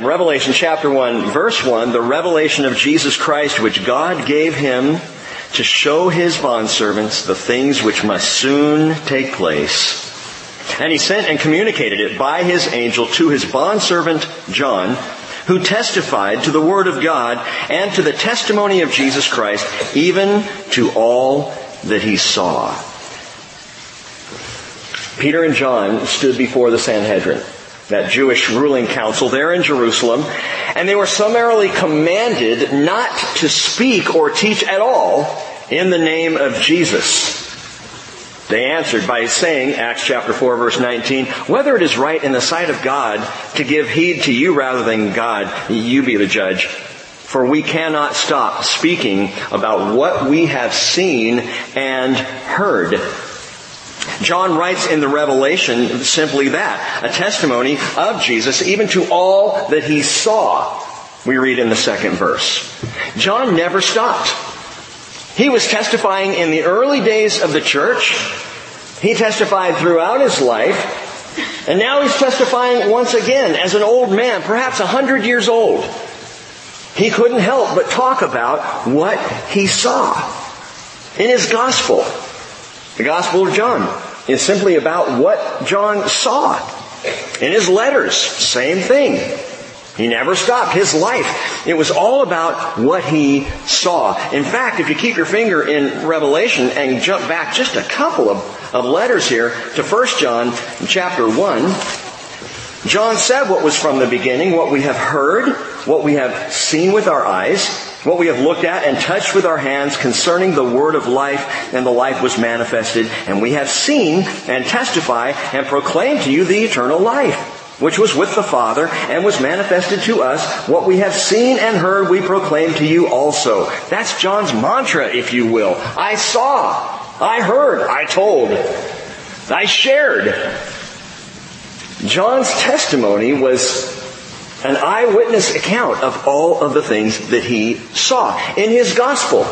Revelation chapter 1 verse 1, the revelation of Jesus Christ which God gave him to show his bondservants the things which must soon take place. And he sent and communicated it by his angel to his bondservant John, who testified to the word of God and to the testimony of Jesus Christ, even to all that he saw. Peter and John stood before the Sanhedrin, that Jewish ruling council there in Jerusalem, and they were summarily commanded not to speak or teach at all in the name of Jesus. They answered by saying, Acts chapter 4 verse 19, whether it is right in the sight of God to give heed to you rather than God, you be the judge. For we cannot stop speaking about what we have seen and heard. John writes in the Revelation simply that, a testimony of Jesus even to all that he saw. We read in the second verse. John never stopped. He was testifying in the early days of the church. He testified throughout his life. And now he's testifying once again as an old man, perhaps a hundred years old. He couldn't help but talk about what he saw in his gospel. The gospel of John is simply about what John saw. In his letters, same thing. He never stopped his life. It was all about what he saw. In fact, if you keep your finger in Revelation and jump back just a couple of, of letters here to 1 John chapter 1, John said what was from the beginning, what we have heard, what we have seen with our eyes, what we have looked at and touched with our hands concerning the word of life, and the life was manifested, and we have seen and testify and proclaim to you the eternal life which was with the Father and was manifested to us. What we have seen and heard we proclaim to you also. That's John's mantra, if you will. I saw. I heard. I told. I shared. John's testimony was an eyewitness account of all of the things that he saw in his gospel.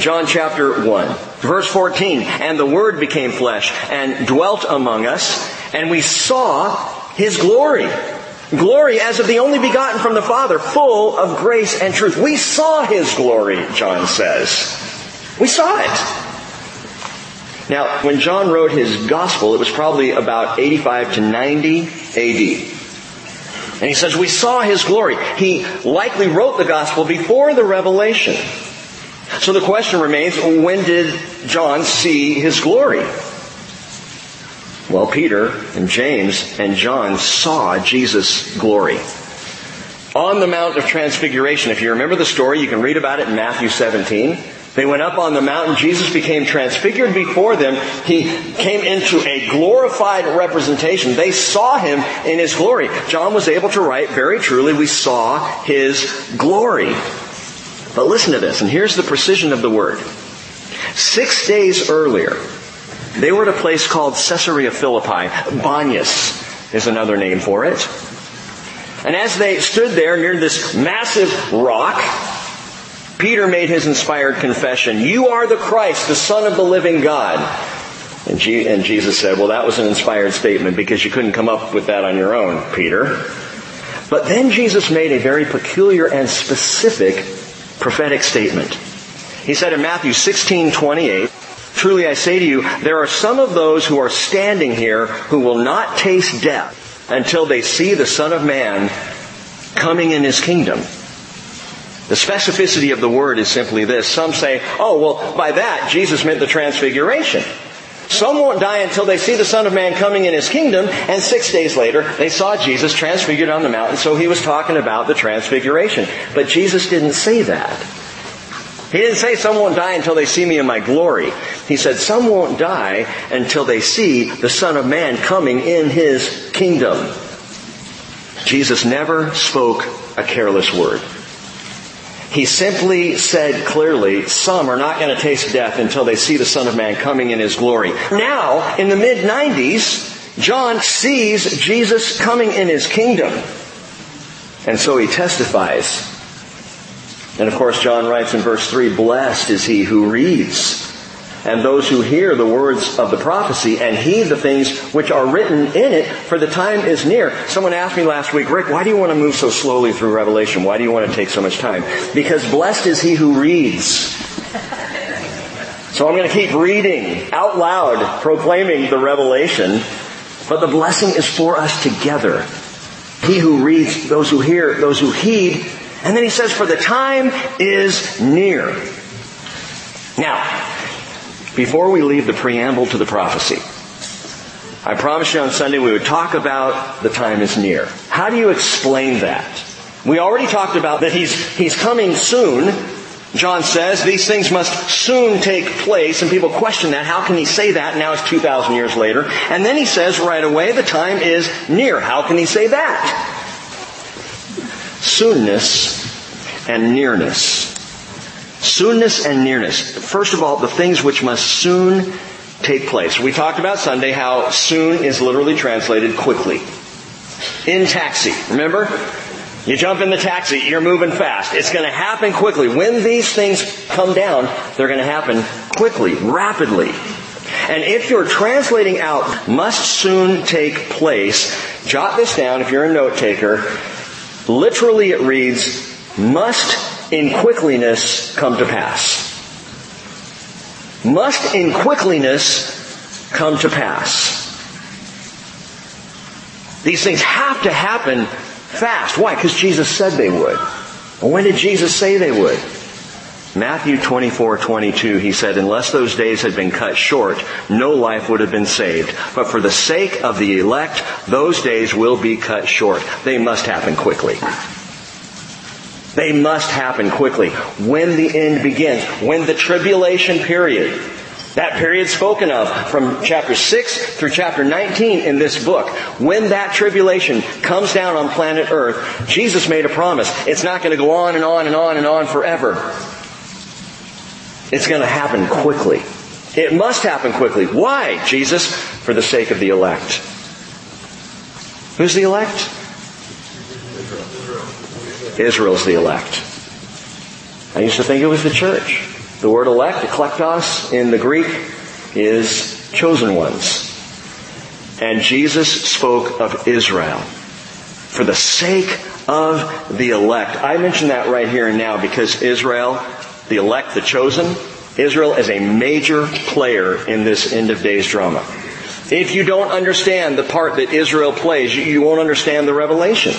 John chapter 1, verse 14, and the Word became flesh and dwelt among us, and we saw his glory. Glory as of the only begotten from the Father, full of grace and truth. We saw His glory, John says. We saw it. Now, when John wrote his gospel, it was probably about 85 to 90 AD. And he says, we saw his glory. He likely wrote the gospel before the revelation. So the question remains, when did John see his glory? Well, Peter and James and John saw Jesus' glory. On the Mount of Transfiguration, if you remember the story, you can read about it in Matthew 17. They went up on the mountain. Jesus became transfigured before them. He came into a glorified representation. They saw him in his glory. John was able to write very truly, we saw his glory. But listen to this, and here's the precision of the word. Six days earlier, they were at a place called Caesarea Philippi. Banias is another name for it. And as they stood there near this massive rock, Peter made his inspired confession, You are the Christ, the Son of the living God. And, Jesus said, Well, that was an inspired statement because you couldn't come up with that on your own, Peter. But then Jesus made a very peculiar and specific prophetic statement. He said in Matthew 16, 28, Truly I say to you, there are some of those who are standing here who will not taste death until they see the Son of Man coming in His kingdom. The specificity of the word is simply this. Some say, oh, well, by that, Jesus meant the transfiguration. Some won't die until they see the Son of Man coming in His kingdom, and six days later, they saw Jesus transfigured on the mountain, so He was talking about the transfiguration. But Jesus didn't say that. He didn't say some won't die until they see me in my glory. He said some won't die until they see the Son of Man coming in His kingdom. Jesus never spoke a careless word. He simply said clearly, some are not going to taste death until they see the Son of Man coming in His glory. Now, in the mid 90s, John sees Jesus coming in His kingdom. And so he testifies and of course, John writes in verse 3, Blessed is he who reads and those who hear the words of the prophecy and heed the things which are written in it, for the time is near. Someone asked me last week, Rick, why do you want to move so slowly through Revelation? Why do you want to take so much time? Because blessed is he who reads. So I'm going to keep reading out loud, proclaiming the revelation, but the blessing is for us together. He who reads, those who hear, those who heed, and then he says, for the time is near. Now, before we leave the preamble to the prophecy, I promised you on Sunday we would talk about the time is near. How do you explain that? We already talked about that he's, he's coming soon. John says these things must soon take place, and people question that. How can he say that? Now it's 2,000 years later. And then he says right away, the time is near. How can he say that? Soonness and nearness. Soonness and nearness. First of all, the things which must soon take place. We talked about Sunday how soon is literally translated quickly. In taxi. Remember? You jump in the taxi, you're moving fast. It's going to happen quickly. When these things come down, they're going to happen quickly, rapidly. And if you're translating out must soon take place, jot this down if you're a note taker. Literally it reads, must in quickliness come to pass. Must in quickliness come to pass. These things have to happen fast. Why? Because Jesus said they would. When did Jesus say they would? Matthew 24, 22, he said, unless those days had been cut short, no life would have been saved. But for the sake of the elect, those days will be cut short. They must happen quickly. They must happen quickly. When the end begins, when the tribulation period, that period spoken of from chapter 6 through chapter 19 in this book, when that tribulation comes down on planet earth, Jesus made a promise. It's not going to go on and on and on and on forever. It's going to happen quickly. It must happen quickly. Why, Jesus? For the sake of the elect. Who's the elect? Israel's the elect. I used to think it was the church. The word elect, eklektos, in the Greek is chosen ones. And Jesus spoke of Israel for the sake of the elect. I mention that right here and now because Israel, the elect, the chosen, Israel is a major player in this end of days drama. If you don't understand the part that Israel plays, you won't understand the revelation.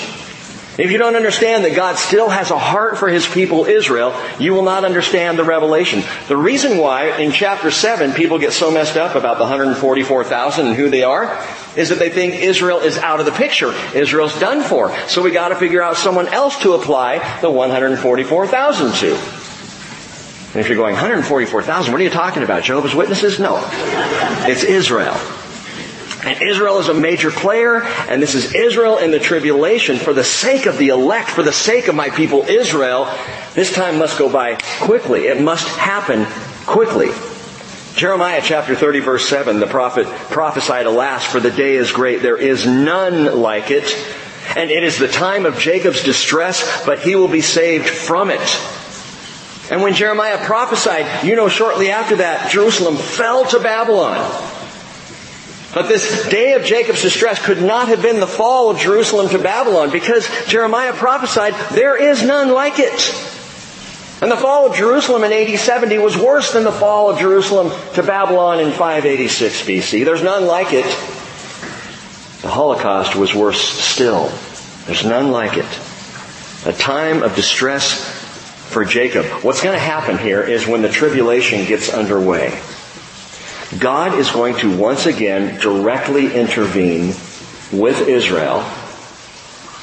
If you don't understand that God still has a heart for His people Israel, you will not understand the revelation. The reason why in chapter 7 people get so messed up about the 144,000 and who they are is that they think Israel is out of the picture. Israel's done for. So we gotta figure out someone else to apply the 144,000 to. And if you're going, 144,000, what are you talking about? Jehovah's Witnesses? No. It's Israel. And Israel is a major player, and this is Israel in the tribulation for the sake of the elect, for the sake of my people Israel. This time must go by quickly. It must happen quickly. Jeremiah chapter 30 verse 7, the prophet prophesied, alas, for the day is great. There is none like it. And it is the time of Jacob's distress, but he will be saved from it. And when Jeremiah prophesied, you know, shortly after that, Jerusalem fell to Babylon. But this day of Jacob's distress could not have been the fall of Jerusalem to Babylon because Jeremiah prophesied, there is none like it. And the fall of Jerusalem in AD 70 was worse than the fall of Jerusalem to Babylon in 586 BC. There's none like it. The Holocaust was worse still. There's none like it. A time of distress for Jacob. What's going to happen here is when the tribulation gets underway. God is going to once again directly intervene with Israel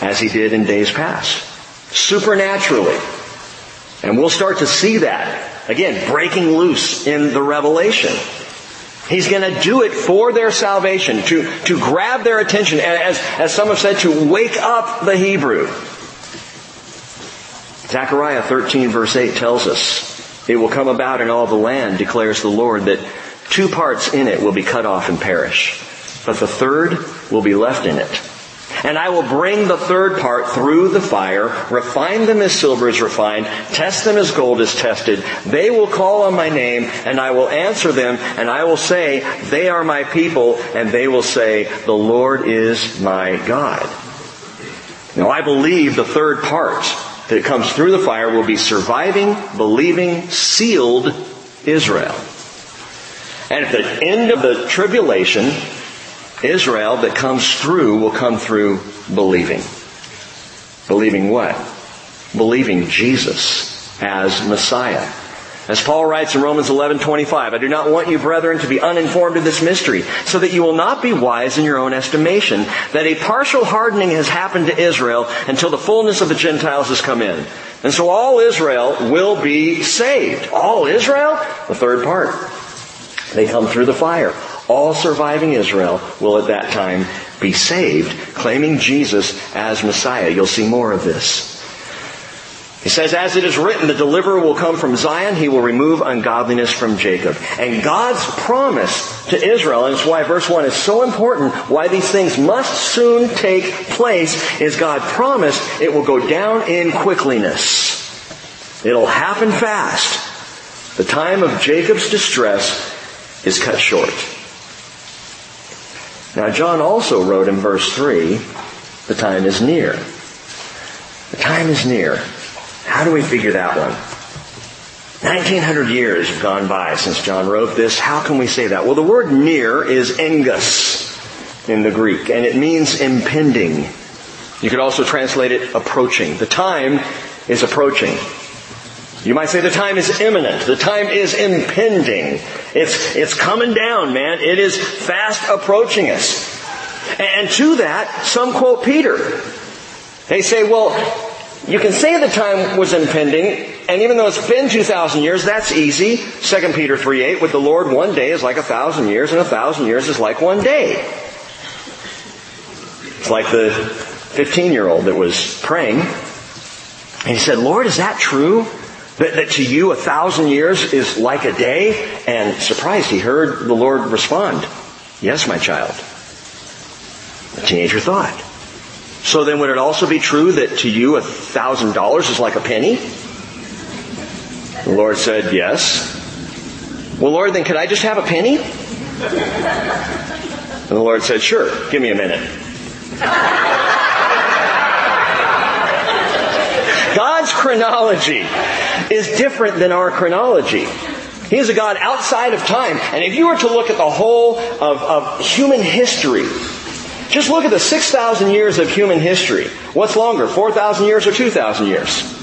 as he did in days past. Supernaturally. And we'll start to see that, again, breaking loose in the revelation. He's going to do it for their salvation, to, to grab their attention, as, as some have said, to wake up the Hebrew. Zechariah 13 verse 8 tells us, It will come about in all the land, declares the Lord, that Two parts in it will be cut off and perish, but the third will be left in it. And I will bring the third part through the fire, refine them as silver is refined, test them as gold is tested. They will call on my name, and I will answer them, and I will say, they are my people, and they will say, the Lord is my God. Now I believe the third part that comes through the fire will be surviving, believing, sealed Israel. And at the end of the tribulation, Israel that comes through will come through believing. Believing what? Believing Jesus as Messiah. As Paul writes in Romans 11:25, I do not want you brethren to be uninformed of this mystery, so that you will not be wise in your own estimation, that a partial hardening has happened to Israel until the fullness of the Gentiles has come in. And so all Israel will be saved. All Israel? The third part. They come through the fire. All surviving Israel will at that time be saved, claiming Jesus as Messiah. You'll see more of this. He says, as it is written, the deliverer will come from Zion, he will remove ungodliness from Jacob. And God's promise to Israel, and it's why verse 1 is so important, why these things must soon take place, is God promised it will go down in quickliness. It'll happen fast. The time of Jacob's distress is cut short. Now John also wrote in verse 3, the time is near. The time is near. How do we figure that one? 1900 years have gone by since John wrote this. How can we say that? Well, the word near is engus in the Greek, and it means impending. You could also translate it approaching. The time is approaching. You might say the time is imminent. The time is impending. It's, it's coming down, man. It is fast approaching us. And to that, some quote Peter. They say, well, you can say the time was impending, and even though it's been 2,000 years, that's easy. 2 Peter 3 8, with the Lord one day is like a thousand years, and a thousand years is like one day. It's like the 15 year old that was praying, and he said, Lord, is that true? That, that to you a thousand years is like a day? And surprised, he heard the Lord respond, Yes, my child. The teenager thought. So then would it also be true that to you a thousand dollars is like a penny? The Lord said, Yes. Well, Lord, then could I just have a penny? And the Lord said, Sure, give me a minute. God's chronology is different than our chronology. He is a God outside of time. And if you were to look at the whole of, of human history, just look at the 6,000 years of human history. What's longer, 4,000 years or 2,000 years?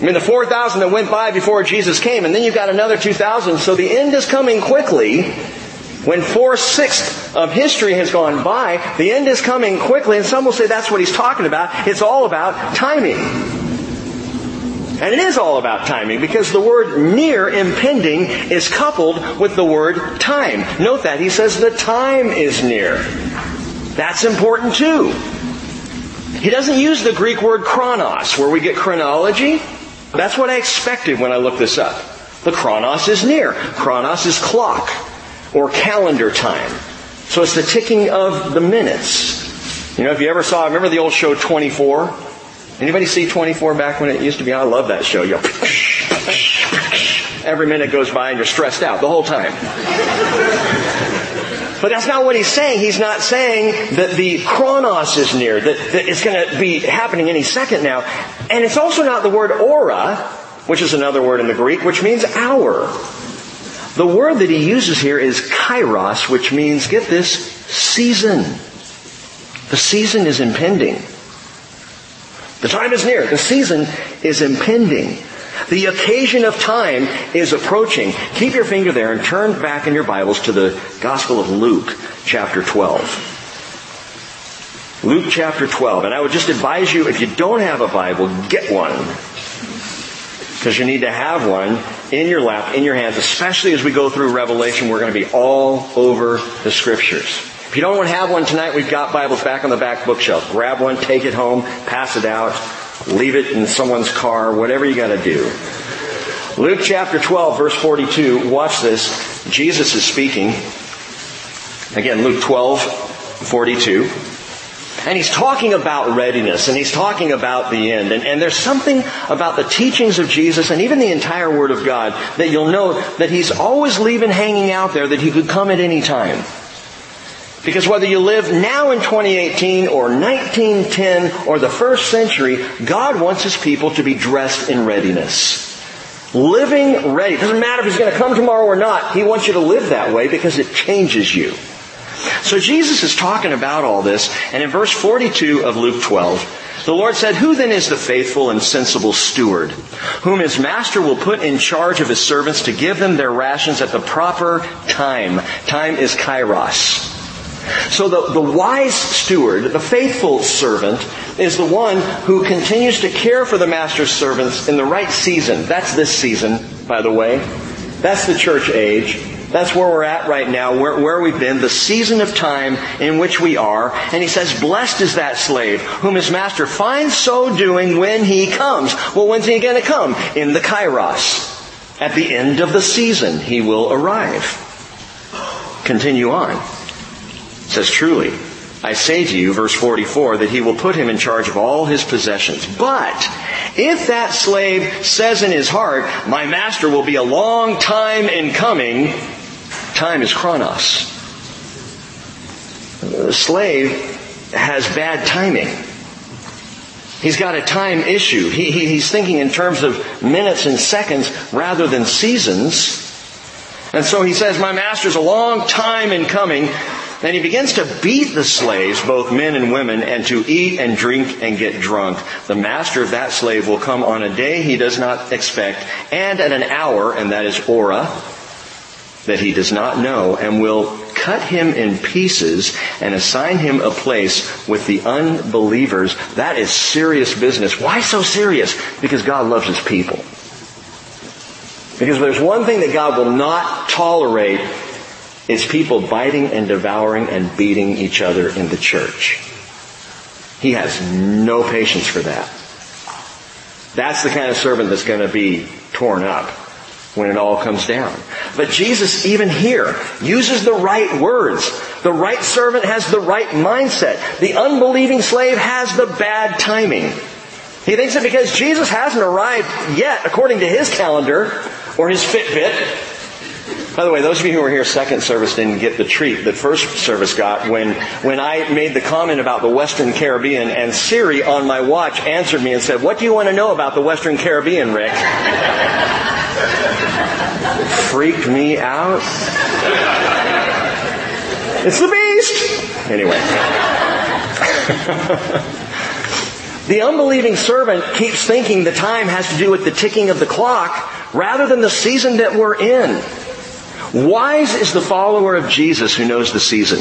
I mean, the 4,000 that went by before Jesus came, and then you've got another 2,000, so the end is coming quickly. When four-sixths of history has gone by, the end is coming quickly, and some will say that's what he's talking about. It's all about timing. And it is all about timing because the word near impending is coupled with the word time. Note that he says the time is near. That's important too. He doesn't use the Greek word chronos where we get chronology. That's what I expected when I looked this up. The chronos is near. Chronos is clock or calendar time. So it's the ticking of the minutes. You know, if you ever saw, remember the old show 24? Anybody see 24 back when it used to be? I love that show. You every minute goes by and you're stressed out the whole time. But that's not what he's saying. He's not saying that the chronos is near, that, that it's going to be happening any second now. And it's also not the word ora, which is another word in the Greek, which means hour. The word that he uses here is kairos, which means, get this, season. The season is impending. The time is near. The season is impending. The occasion of time is approaching. Keep your finger there and turn back in your Bibles to the Gospel of Luke, chapter 12. Luke chapter 12. And I would just advise you, if you don't have a Bible, get one. Because you need to have one in your lap, in your hands, especially as we go through Revelation. We're going to be all over the scriptures. If you don't have one tonight, we've got Bibles back on the back bookshelf. Grab one, take it home, pass it out, leave it in someone's car, whatever you gotta do. Luke chapter 12 verse 42, watch this. Jesus is speaking. Again, Luke 12, 42. And he's talking about readiness and he's talking about the end. And, and there's something about the teachings of Jesus and even the entire Word of God that you'll know that he's always leaving hanging out there that he could come at any time. Because whether you live now in 2018 or 1910 or the first century, God wants His people to be dressed in readiness. Living ready. It doesn't matter if He's going to come tomorrow or not. He wants you to live that way because it changes you. So Jesus is talking about all this, and in verse 42 of Luke 12, the Lord said, Who then is the faithful and sensible steward, whom his master will put in charge of his servants to give them their rations at the proper time? Time is kairos. So the, the wise steward, the faithful servant, is the one who continues to care for the master's servants in the right season. That's this season, by the way. That's the church age. That's where we're at right now, where, where we've been, the season of time in which we are. And he says, blessed is that slave whom his master finds so doing when he comes. Well, when's he going to come? In the kairos. At the end of the season, he will arrive. Continue on. It says, truly, I say to you, verse 44, that he will put him in charge of all his possessions. But if that slave says in his heart, my master will be a long time in coming, Time is chronos. The slave has bad timing. He's got a time issue. He, he, he's thinking in terms of minutes and seconds rather than seasons. And so he says, my master's a long time in coming. And he begins to beat the slaves, both men and women, and to eat and drink and get drunk. The master of that slave will come on a day he does not expect, and at an hour, and that is ora, that he does not know and will cut him in pieces and assign him a place with the unbelievers. That is serious business. Why so serious? Because God loves his people. Because there's one thing that God will not tolerate is people biting and devouring and beating each other in the church. He has no patience for that. That's the kind of servant that's going to be torn up when it all comes down. But Jesus, even here, uses the right words. The right servant has the right mindset. The unbelieving slave has the bad timing. He thinks that because Jesus hasn't arrived yet, according to his calendar, or his Fitbit, by the way, those of you who were here second service didn't get the treat that first service got when, when I made the comment about the Western Caribbean and Siri on my watch answered me and said, what do you want to know about the Western Caribbean, Rick? Freaked me out. It's the beast! Anyway. The unbelieving servant keeps thinking the time has to do with the ticking of the clock rather than the season that we're in. Wise is the follower of Jesus who knows the season,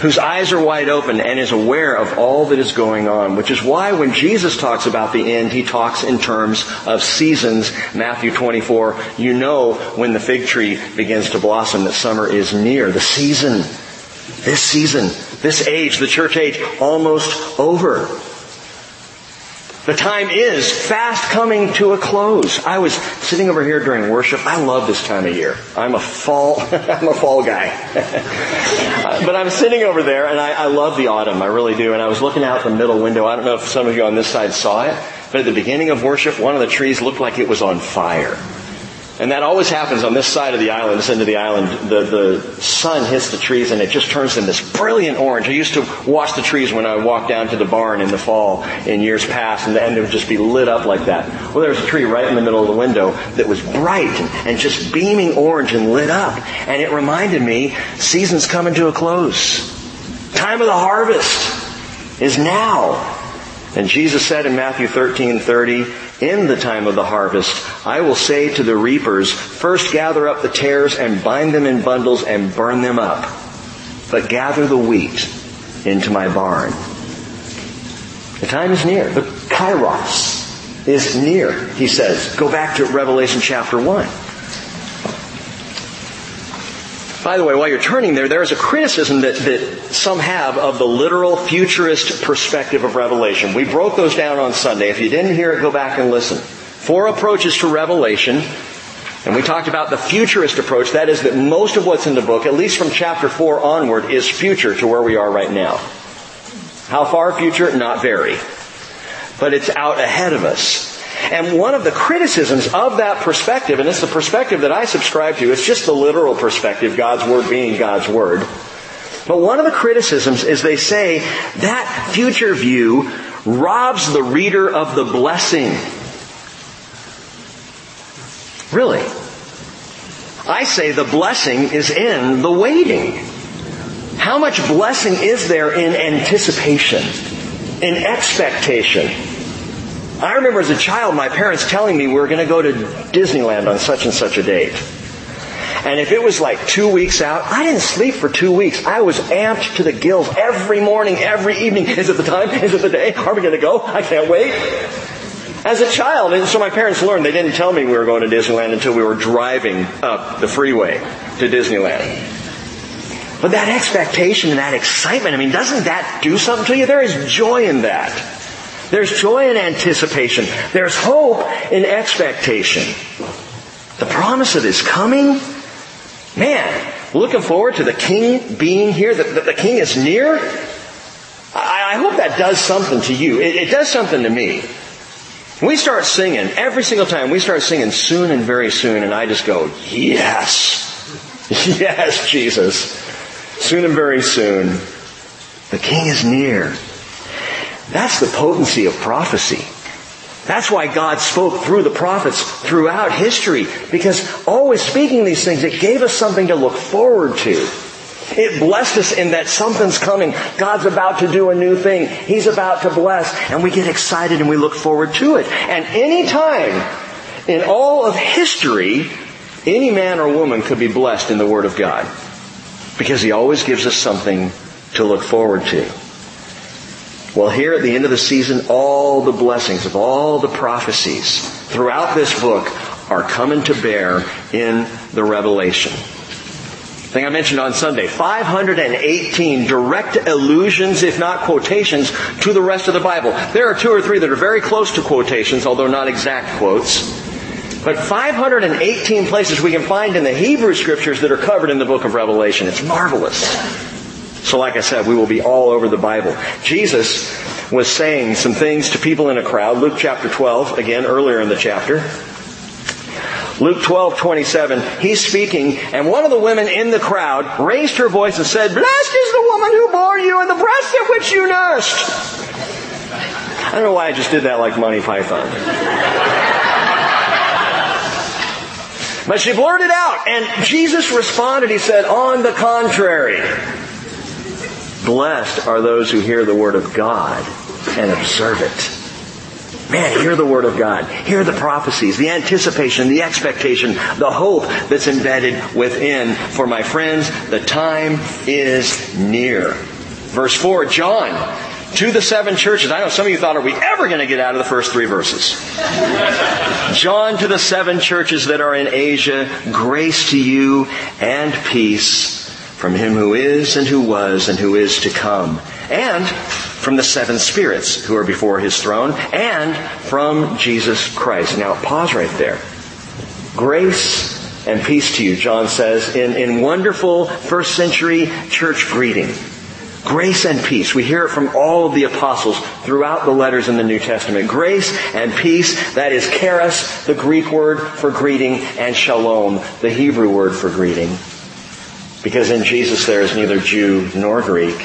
whose eyes are wide open and is aware of all that is going on, which is why when Jesus talks about the end, he talks in terms of seasons. Matthew 24, you know when the fig tree begins to blossom that summer is near. The season, this season, this age, the church age, almost over. The time is fast coming to a close. I was sitting over here during worship. I love this time of year. I'm a fall, I'm a fall guy. but I'm sitting over there and I, I love the autumn. I really do. And I was looking out the middle window. I don't know if some of you on this side saw it, but at the beginning of worship, one of the trees looked like it was on fire. And that always happens on this side of the island, this end of the island. The, the sun hits the trees and it just turns them this brilliant orange. I used to watch the trees when I walked down to the barn in the fall in years past and the end would just be lit up like that. Well, there was a tree right in the middle of the window that was bright and just beaming orange and lit up. And it reminded me, season's coming to a close. Time of the harvest is now. And Jesus said in Matthew 13, 30, in the time of the harvest, I will say to the reapers, first gather up the tares and bind them in bundles and burn them up. But gather the wheat into my barn. The time is near. The kairos is near, he says. Go back to Revelation chapter 1. By the way, while you're turning there, there is a criticism that, that some have of the literal futurist perspective of Revelation. We broke those down on Sunday. If you didn't hear it, go back and listen. Four approaches to Revelation. And we talked about the futurist approach. That is that most of what's in the book, at least from chapter 4 onward, is future to where we are right now. How far future? Not very. But it's out ahead of us. And one of the criticisms of that perspective, and it's the perspective that I subscribe to, it's just the literal perspective, God's Word being God's Word. But one of the criticisms is they say that future view robs the reader of the blessing. Really? I say the blessing is in the waiting. How much blessing is there in anticipation, in expectation? I remember as a child my parents telling me we were going to go to Disneyland on such and such a date. And if it was like two weeks out, I didn't sleep for two weeks. I was amped to the gills every morning, every evening. Is it the time? Is it the day? Are we going to go? I can't wait. As a child, and so my parents learned, they didn't tell me we were going to Disneyland until we were driving up the freeway to Disneyland. But that expectation and that excitement, I mean, doesn't that do something to you? There is joy in that. There's joy in anticipation. There's hope in expectation. The promise of His coming, man, looking forward to the King being here, that the, the, King is near. I, I, hope that does something to you. It, it does something to me. We start singing, every single time we start singing soon and very soon, and I just go, yes. Yes, Jesus. Soon and very soon. The King is near. That's the potency of prophecy. That's why God spoke through the prophets throughout history, because always speaking these things, it gave us something to look forward to. It blessed us in that something's coming. God's about to do a new thing. He's about to bless. And we get excited and we look forward to it. And any time in all of history, any man or woman could be blessed in the Word of God. Because He always gives us something to look forward to. Well, here at the end of the season, all the blessings of all the prophecies throughout this book are coming to bear in the Revelation. Thing I mentioned on Sunday, 518 direct allusions, if not quotations, to the rest of the Bible. There are two or three that are very close to quotations, although not exact quotes. But 518 places we can find in the Hebrew scriptures that are covered in the book of Revelation. It's marvelous. So like I said, we will be all over the Bible. Jesus was saying some things to people in a crowd. Luke chapter 12, again, earlier in the chapter. Luke 12, 27, he's speaking, and one of the women in the crowd raised her voice and said, Blessed is the woman who bore you and the breast at which you nursed. I don't know why I just did that like Monty Python. But she blurted out, and Jesus responded, he said, On the contrary, Blessed are those who hear the word of God and observe it. Man, hear the word of God. Hear the prophecies, the anticipation, the expectation, the hope that's embedded within. For my friends, the time is near. Verse 4, John, to the seven churches. I know some of you thought, are we ever going to get out of the first three verses? John to the seven churches that are in Asia, grace to you and peace from him who is and who was and who is to come, and from the seven spirits who are before his throne, and from Jesus Christ. Now pause right there. Grace and peace to you, John says, in, in wonderful first century church greeting. Grace and peace. We hear it from all of the apostles throughout the letters in the New Testament. Grace and peace, that is charis, the Greek word for greeting, and shalom, the Hebrew word for greeting. Because in Jesus there is neither Jew nor Greek,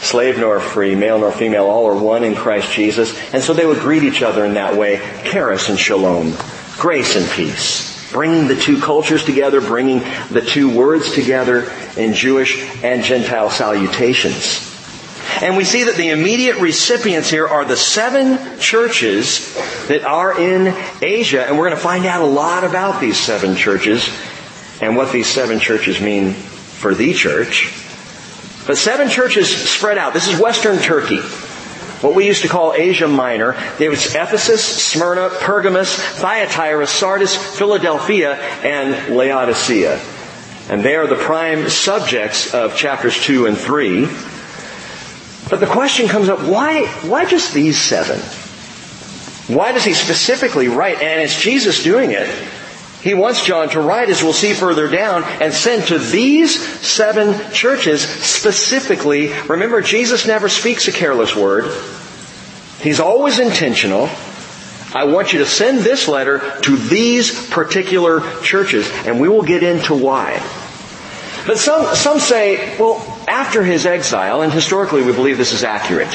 slave nor free, male nor female, all are one in Christ Jesus. And so they would greet each other in that way, charis and shalom, grace and peace. Bringing the two cultures together, bringing the two words together in Jewish and Gentile salutations. And we see that the immediate recipients here are the seven churches that are in Asia, and we're going to find out a lot about these seven churches and what these seven churches mean for the church. But seven churches spread out. This is Western Turkey. What we used to call Asia Minor. There was Ephesus, Smyrna, Pergamos, Thyatira, Sardis, Philadelphia, and Laodicea. And they are the prime subjects of chapters 2 and 3. But the question comes up, why, why just these seven? Why does he specifically write, and it's Jesus doing it, he wants John to write, as we'll see further down, and send to these seven churches specifically. Remember, Jesus never speaks a careless word. He's always intentional. I want you to send this letter to these particular churches, and we will get into why. But some, some say, well, after his exile, and historically we believe this is accurate,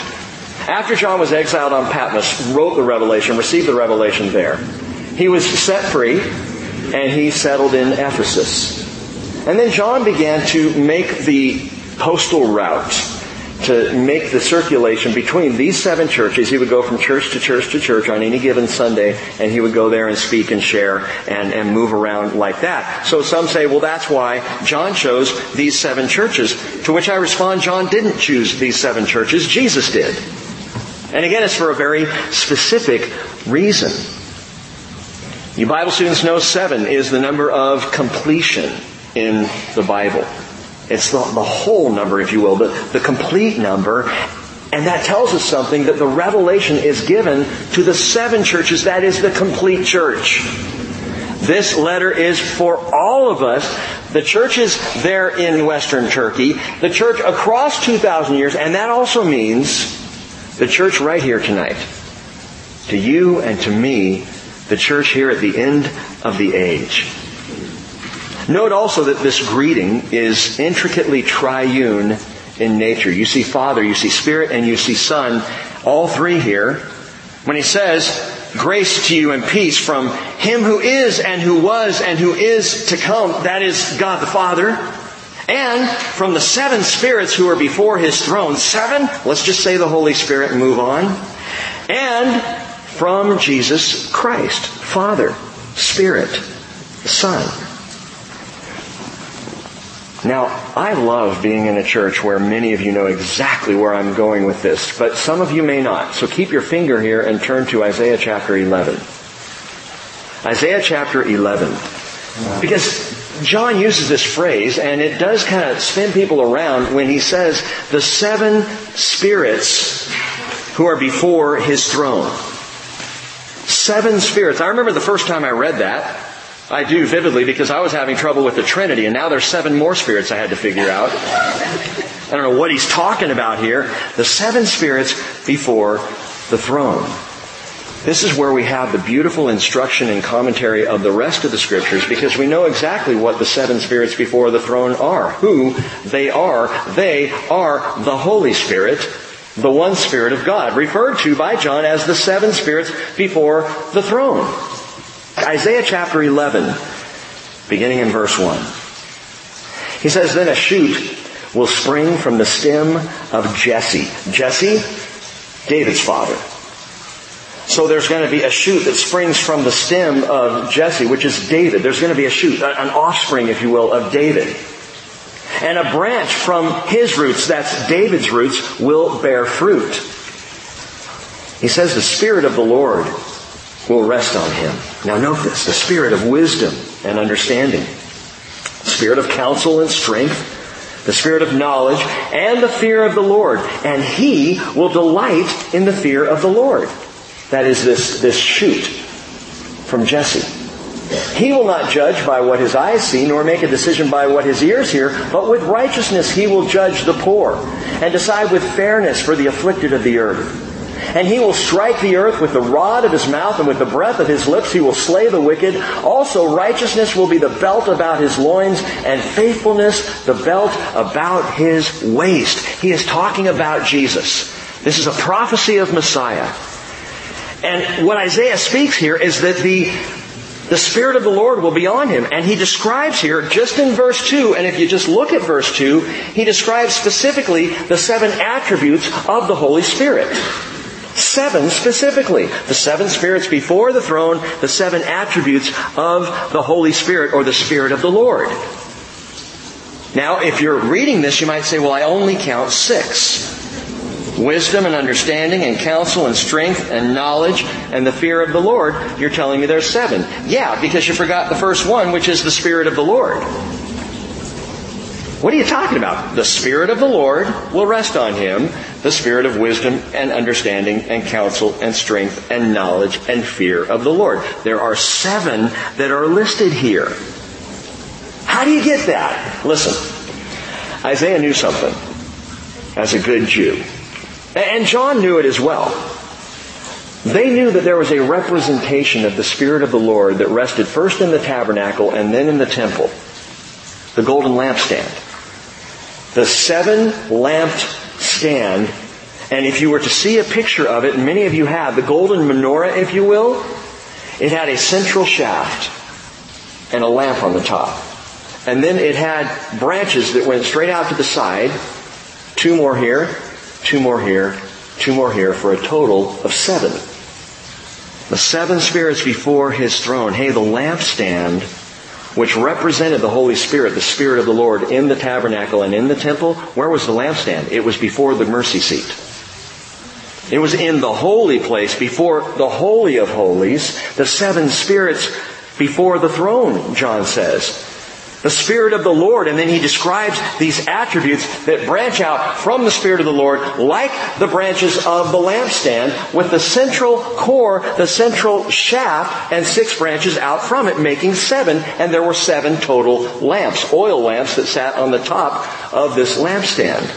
after John was exiled on Patmos, wrote the revelation, received the revelation there, he was set free, and he settled in Ephesus. And then John began to make the postal route to make the circulation between these seven churches. He would go from church to church to church on any given Sunday, and he would go there and speak and share and, and move around like that. So some say, well, that's why John chose these seven churches. To which I respond, John didn't choose these seven churches, Jesus did. And again, it's for a very specific reason. You Bible students know seven is the number of completion in the Bible. It's the, the whole number, if you will, the, the complete number. And that tells us something that the revelation is given to the seven churches. That is the complete church. This letter is for all of us. The churches there in Western Turkey, the church across 2,000 years, and that also means the church right here tonight. To you and to me, the church here at the end of the age. Note also that this greeting is intricately triune in nature. You see Father, you see Spirit, and you see Son, all three here. When he says, grace to you and peace from Him who is and who was and who is to come, that is God the Father, and from the seven spirits who are before His throne. Seven? Let's just say the Holy Spirit and move on. And from Jesus Christ, Father, Spirit, Son. Now, I love being in a church where many of you know exactly where I'm going with this, but some of you may not. So keep your finger here and turn to Isaiah chapter 11. Isaiah chapter 11. Because John uses this phrase, and it does kind of spin people around when he says, the seven spirits who are before his throne. Seven spirits. I remember the first time I read that. I do vividly because I was having trouble with the Trinity and now there's seven more spirits I had to figure out. I don't know what he's talking about here. The seven spirits before the throne. This is where we have the beautiful instruction and commentary of the rest of the scriptures because we know exactly what the seven spirits before the throne are. Who they are. They are the Holy Spirit, the one Spirit of God, referred to by John as the seven spirits before the throne. Isaiah chapter 11, beginning in verse 1. He says, Then a shoot will spring from the stem of Jesse. Jesse, David's father. So there's going to be a shoot that springs from the stem of Jesse, which is David. There's going to be a shoot, an offspring, if you will, of David. And a branch from his roots, that's David's roots, will bear fruit. He says the Spirit of the Lord will rest on him. Now note this, the Spirit of wisdom and understanding, Spirit of counsel and strength, the Spirit of knowledge, and the fear of the Lord. And he will delight in the fear of the Lord. That is this, this shoot from Jesse. He will not judge by what his eyes see, nor make a decision by what his ears hear, but with righteousness he will judge the poor, and decide with fairness for the afflicted of the earth. And he will strike the earth with the rod of his mouth, and with the breath of his lips he will slay the wicked. Also righteousness will be the belt about his loins, and faithfulness the belt about his waist. He is talking about Jesus. This is a prophecy of Messiah. And what Isaiah speaks here is that the the Spirit of the Lord will be on him. And he describes here, just in verse 2, and if you just look at verse 2, he describes specifically the seven attributes of the Holy Spirit. Seven specifically. The seven spirits before the throne, the seven attributes of the Holy Spirit or the Spirit of the Lord. Now, if you're reading this, you might say, well, I only count six wisdom and understanding and counsel and strength and knowledge and the fear of the Lord, you're telling me there's seven. Yeah, because you forgot the first one, which is the Spirit of the Lord. What are you talking about? The Spirit of the Lord will rest on him. the spirit of wisdom and understanding and counsel and strength and knowledge and fear of the Lord. There are seven that are listed here. How do you get that? Listen, Isaiah knew something as a good Jew. And John knew it as well. They knew that there was a representation of the Spirit of the Lord that rested first in the tabernacle and then in the temple. The golden lampstand. The seven lamped stand. And if you were to see a picture of it, many of you have, the golden menorah, if you will, it had a central shaft and a lamp on the top. And then it had branches that went straight out to the side, two more here, two more here, two more here, for a total of seven. The seven spirits before his throne. Hey, the lampstand, which represented the Holy Spirit, the Spirit of the Lord in the tabernacle and in the temple, where was the lampstand? It was before the mercy seat. It was in the holy place before the Holy of Holies, the seven spirits before the throne, John says the Spirit of the Lord, and then he describes these attributes that branch out from the Spirit of the Lord like the branches of the lampstand with the central core, the central shaft, and six branches out from it, making seven, and there were seven total lamps, oil lamps that sat on the top of this lampstand.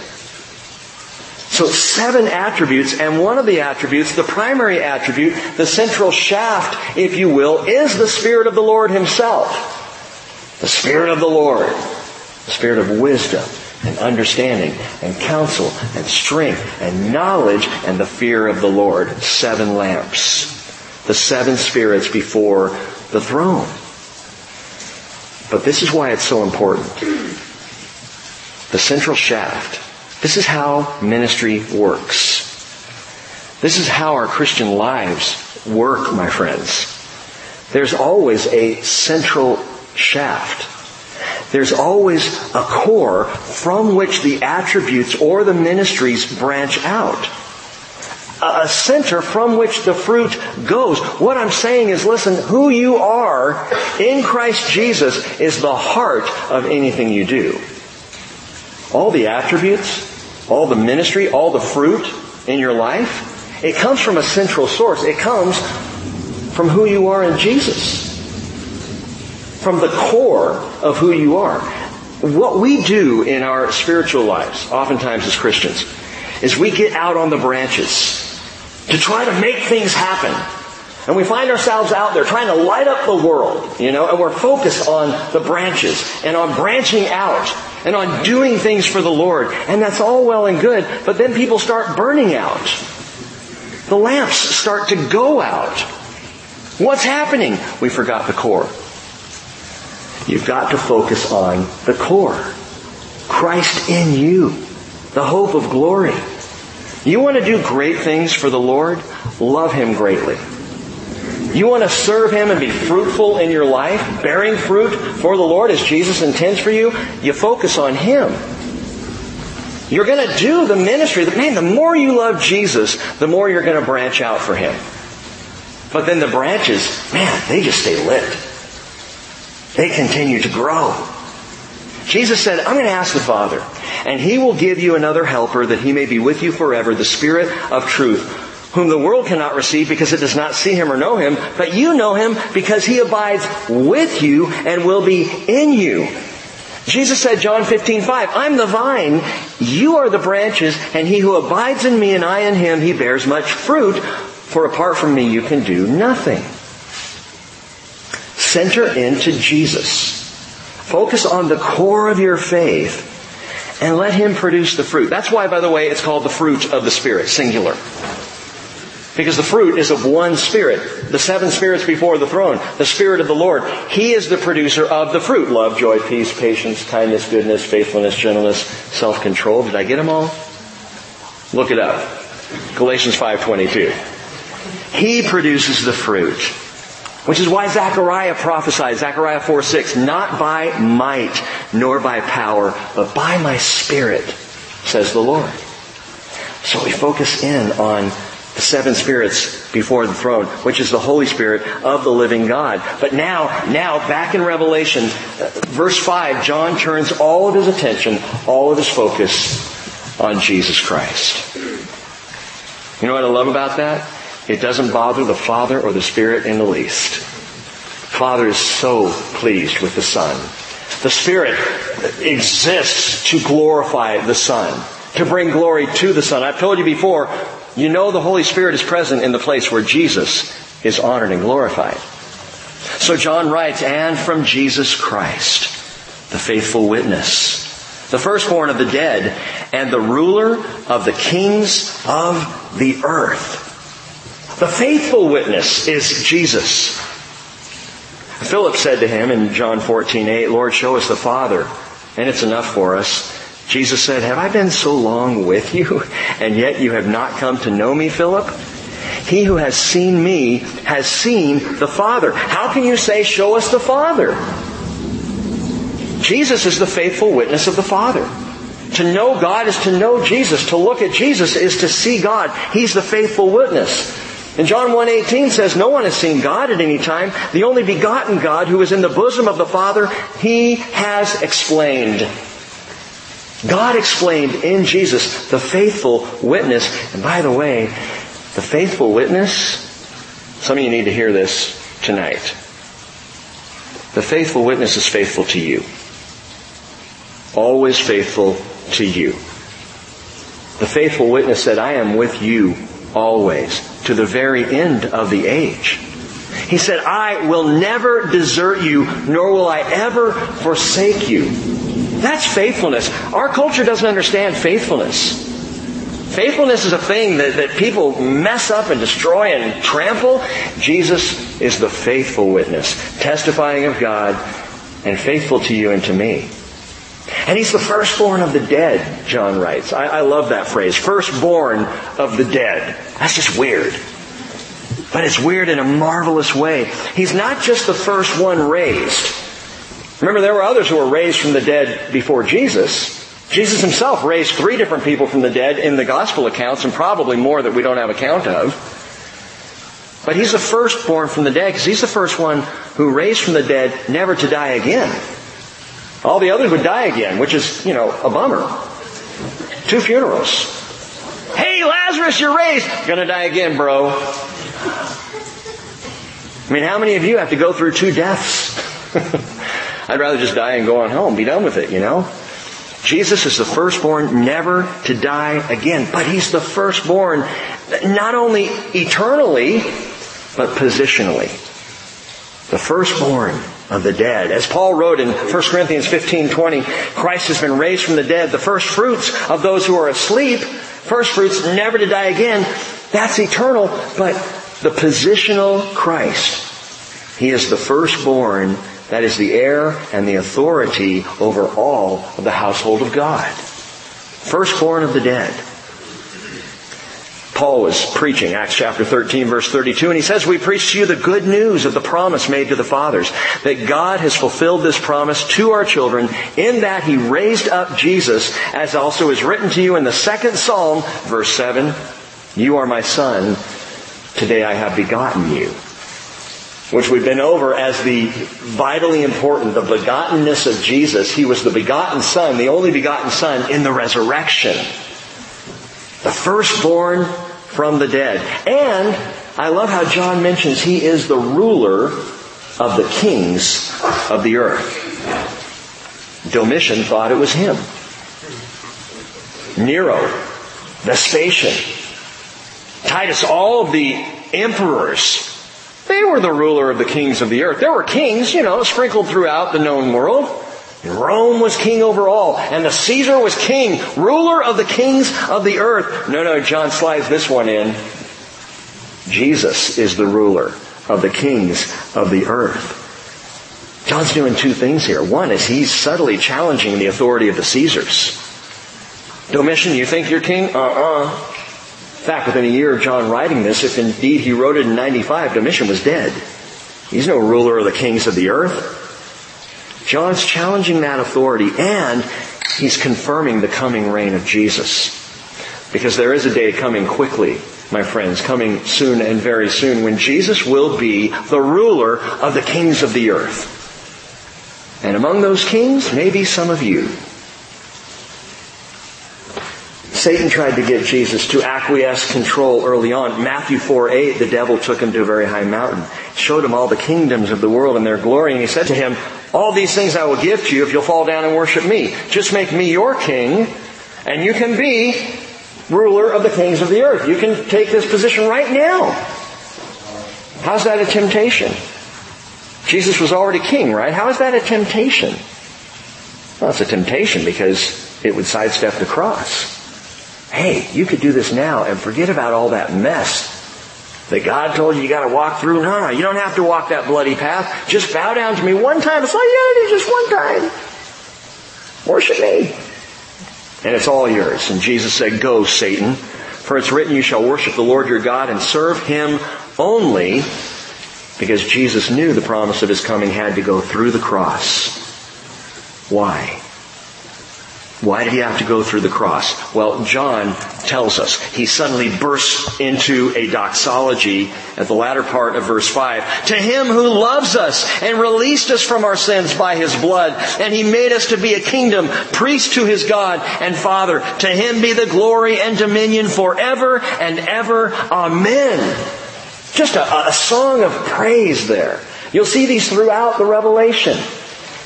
So seven attributes, and one of the attributes, the primary attribute, the central shaft, if you will, is the Spirit of the Lord Himself. The Spirit of the Lord, the Spirit of wisdom and understanding and counsel and strength and knowledge and the fear of the Lord. Seven lamps. The seven spirits before the throne. But this is why it's so important. The central shaft. This is how ministry works. This is how our Christian lives work, my friends. There's always a central shaft. There's always a core from which the attributes or the ministries branch out. A center from which the fruit goes. What I'm saying is listen, who you are in Christ Jesus is the heart of anything you do. All the attributes, all the ministry, all the fruit in your life, it comes from a central source. It comes from who you are in Jesus from the core of who you are. What we do in our spiritual lives, oftentimes as Christians, is we get out on the branches to try to make things happen. And we find ourselves out there trying to light up the world, you know, and we're focused on the branches and on branching out and on doing things for the Lord. And that's all well and good, but then people start burning out. The lamps start to go out. What's happening? We forgot the core. You've got to focus on the core. Christ in you. The hope of glory. You want to do great things for the Lord? Love Him greatly. You want to serve Him and be fruitful in your life, bearing fruit for the Lord as Jesus intends for you? You focus on Him. You're going to do the ministry. Man, the more you love Jesus, the more you're going to branch out for Him. But then the branches, man, they just stay lit. They continue to grow. Jesus said, I'm going to ask the Father, and He will give you another helper that He may be with you forever, the Spirit of truth, whom the world cannot receive because it does not see Him or know Him, but you know Him because He abides with you and will be in you. Jesus said, John 15, 5, I'm the vine, you are the branches, and he who abides in me and I in him, he bears much fruit, for apart from me you can do nothing. Center into Jesus. Focus on the core of your faith and let Him produce the fruit. That's why, by the way, it's called the fruit of the Spirit, singular. Because the fruit is of one Spirit. The seven spirits before the throne. The Spirit of the Lord. He is the producer of the fruit. Love, joy, peace, patience, kindness, goodness, faithfulness, gentleness, self-control. Did I get them all? Look it up. Galatians 5.22. He produces the fruit. Which is why Zechariah prophesied, Zechariah 4 6, not by might nor by power, but by my spirit, says the Lord. So we focus in on the seven spirits before the throne, which is the Holy Spirit of the living God. But now, now, back in Revelation, uh, verse 5, John turns all of his attention, all of his focus on Jesus Christ. You know what I love about that? It doesn't bother the Father or the Spirit in the least. Father is so pleased with the Son. The Spirit exists to glorify the Son, to bring glory to the Son. I've told you before, you know the Holy Spirit is present in the place where Jesus is honored and glorified. So John writes, and from Jesus Christ, the faithful witness, the firstborn of the dead, and the ruler of the kings of the earth. The faithful witness is Jesus. Philip said to him in John 14, 8, Lord, show us the Father, and it's enough for us. Jesus said, Have I been so long with you, and yet you have not come to know me, Philip? He who has seen me has seen the Father. How can you say, Show us the Father? Jesus is the faithful witness of the Father. To know God is to know Jesus. To look at Jesus is to see God. He's the faithful witness. And John 1.18 says, No one has seen God at any time. The only begotten God who is in the bosom of the Father, He has explained. God explained in Jesus the faithful witness. And by the way, the faithful witness, some of you need to hear this tonight. The faithful witness is faithful to you. Always faithful to you. The faithful witness said, I am with you always to the very end of the age. He said, I will never desert you, nor will I ever forsake you. That's faithfulness. Our culture doesn't understand faithfulness. Faithfulness is a thing that, that people mess up and destroy and trample. Jesus is the faithful witness, testifying of God and faithful to you and to me. And he's the firstborn of the dead, John writes. I, I love that phrase. Firstborn of the dead. That's just weird. But it's weird in a marvelous way. He's not just the first one raised. Remember, there were others who were raised from the dead before Jesus. Jesus himself raised three different people from the dead in the gospel accounts and probably more that we don't have account of. But he's the firstborn from the dead because he's the first one who raised from the dead never to die again. All the others would die again, which is, you know, a bummer. Two funerals. Hey, Lazarus, you're raised. Gonna die again, bro. I mean, how many of you have to go through two deaths? I'd rather just die and go on home, be done with it, you know? Jesus is the firstborn never to die again. But he's the firstborn not only eternally, but positionally. The firstborn of the dead. As Paul wrote in 1 Corinthians 15, 20, Christ has been raised from the dead, the first fruits of those who are asleep, first fruits never to die again. That's eternal, but the positional Christ. He is the firstborn that is the heir and the authority over all of the household of God. Firstborn of the dead. Paul was preaching, Acts chapter 13 verse 32, and he says, we preach to you the good news of the promise made to the fathers, that God has fulfilled this promise to our children in that he raised up Jesus, as also is written to you in the second Psalm, verse 7, you are my son, today I have begotten you which we've been over as the vitally important, the begottenness of Jesus. He was the begotten Son, the only begotten Son in the resurrection. The firstborn from the dead. And I love how John mentions he is the ruler of the kings of the earth. Domitian thought it was him. Nero, Vespasian, Titus, all of the emperors they were the ruler of the kings of the earth. There were kings, you know, sprinkled throughout the known world. Rome was king over all, and the Caesar was king, ruler of the kings of the earth. No, no, John slides this one in. Jesus is the ruler of the kings of the earth. John's doing two things here. One is he's subtly challenging the authority of the Caesars. Domitian, you think you're king? Uh-uh In fact, within a year of John writing this, if indeed he wrote it in 95, Domitian was dead. He's no ruler of the kings of the earth. John's challenging that authority and he's confirming the coming reign of Jesus. Because there is a day coming quickly, my friends, coming soon and very soon when Jesus will be the ruler of the kings of the earth. And among those kings, maybe some of you. Satan tried to get Jesus to acquiesce control early on. Matthew 4 8, the devil took him to a very high mountain, showed him all the kingdoms of the world and their glory, and he said to him, All these things I will give to you if you'll fall down and worship me. Just make me your king, and you can be ruler of the kings of the earth. You can take this position right now. How's that a temptation? Jesus was already king, right? How is that a temptation? Well, it's a temptation because it would sidestep the cross. Hey, you could do this now and forget about all that mess that God told you you gotta walk through. No, no, you don't have to walk that bloody path. Just bow down to me one time. That's all you gotta do, just one time. Worship me. And it's all yours. And Jesus said, go, Satan. For it's written, you shall worship the Lord your God and serve him only because Jesus knew the promise of his coming had to go through the cross. Why? Why did he have to go through the cross? Well, John tells us. He suddenly bursts into a doxology at the latter part of verse 5. To him who loves us and released us from our sins by his blood, and he made us to be a kingdom, priest to his God and Father. To him be the glory and dominion forever and ever. Amen. Just a, a song of praise there. You'll see these throughout the Revelation.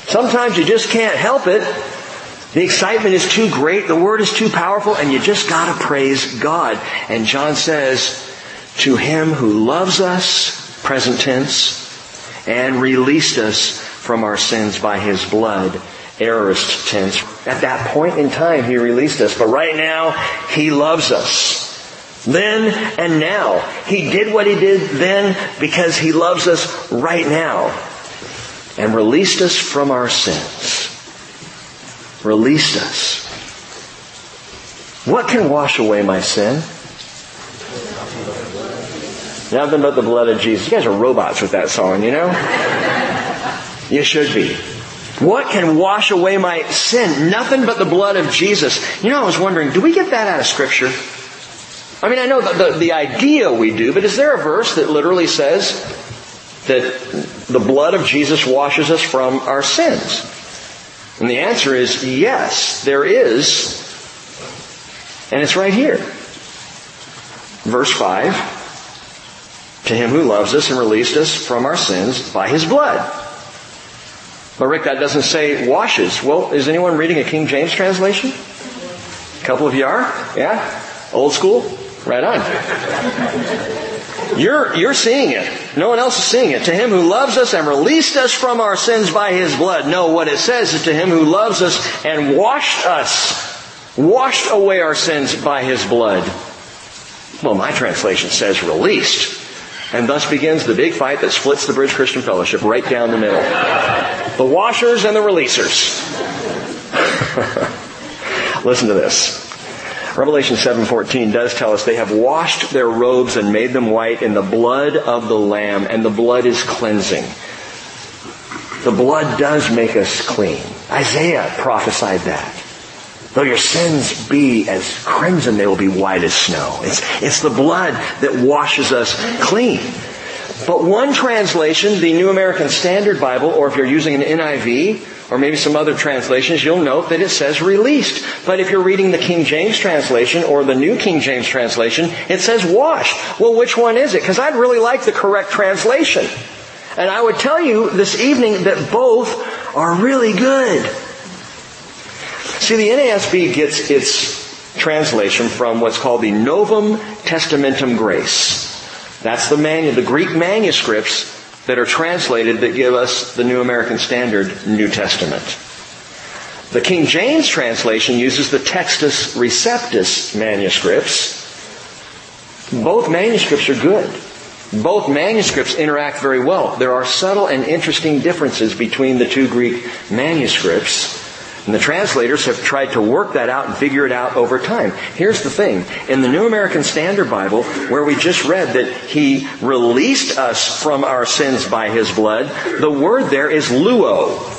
Sometimes you just can't help it. The excitement is too great, the word is too powerful, and you just gotta praise God. And John says, to him who loves us, present tense, and released us from our sins by his blood, aorist tense. At that point in time, he released us, but right now, he loves us. Then and now. He did what he did then because he loves us right now. And released us from our sins released us. What can wash away my sin? Nothing but the blood of Jesus. You guys are robots with that song, you know? You should be. What can wash away my sin? Nothing but the blood of Jesus. You know, I was wondering, do we get that out of Scripture? I mean, I know the, the, the idea we do, but is there a verse that literally says that the blood of Jesus washes us from our sins? And the answer is yes, there is. And it's right here. Verse 5. To him who loves us and released us from our sins by his blood. But Rick, that doesn't say washes. Well, is anyone reading a King James translation? A couple of you are? Yeah? Old school? Right on. You're, you're seeing it. No one else is seeing it. To him who loves us and released us from our sins by his blood. No, what it says is to him who loves us and washed us, washed away our sins by his blood. Well, my translation says released. And thus begins the big fight that splits the Bridge Christian Fellowship right down the middle. The washers and the releasers. Listen to this. Revelation 7:14 does tell us they have washed their robes and made them white in the blood of the lamb and the blood is cleansing. The blood does make us clean. Isaiah prophesied that. Though your sins be as crimson, they will be white as snow. It's, it's the blood that washes us clean. But one translation, the New American Standard Bible, or if you're using an NIV, or maybe some other translations, you'll note that it says released. But if you're reading the King James translation or the New King James translation, it says washed. Well, which one is it? Because I'd really like the correct translation. And I would tell you this evening that both are really good. See, the NASB gets its translation from what's called the Novum Testamentum Graece. That's the manual, the Greek manuscripts that are translated that give us the New American Standard New Testament. The King James translation uses the Textus Receptus manuscripts. Both manuscripts are good. Both manuscripts interact very well. There are subtle and interesting differences between the two Greek manuscripts. And the translators have tried to work that out and figure it out over time. Here's the thing. In the New American Standard Bible, where we just read that He released us from our sins by His blood, the word there is luo.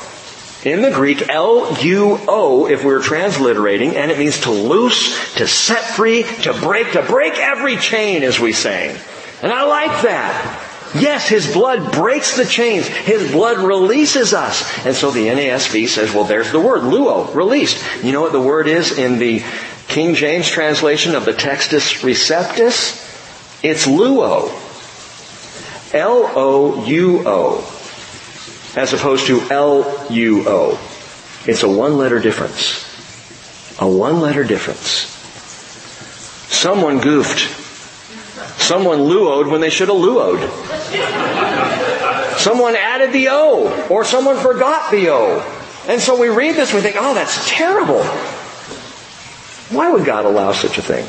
In the Greek, L-U-O, if we were transliterating, and it means to loose, to set free, to break, to break every chain, as we say. And I like that. Yes, His blood breaks the chains. His blood releases us. And so the NASB says, well, there's the word, luo, released. You know what the word is in the King James translation of the Textus Receptus, it's louo. L-O-U-O. As opposed to L-U-O. It's a one letter difference. A one letter difference. Someone goofed. Someone luoed when they should have luoed. Someone added the O, or someone forgot the O. And so we read this and we think, oh, that's terrible. Why would God allow such a thing?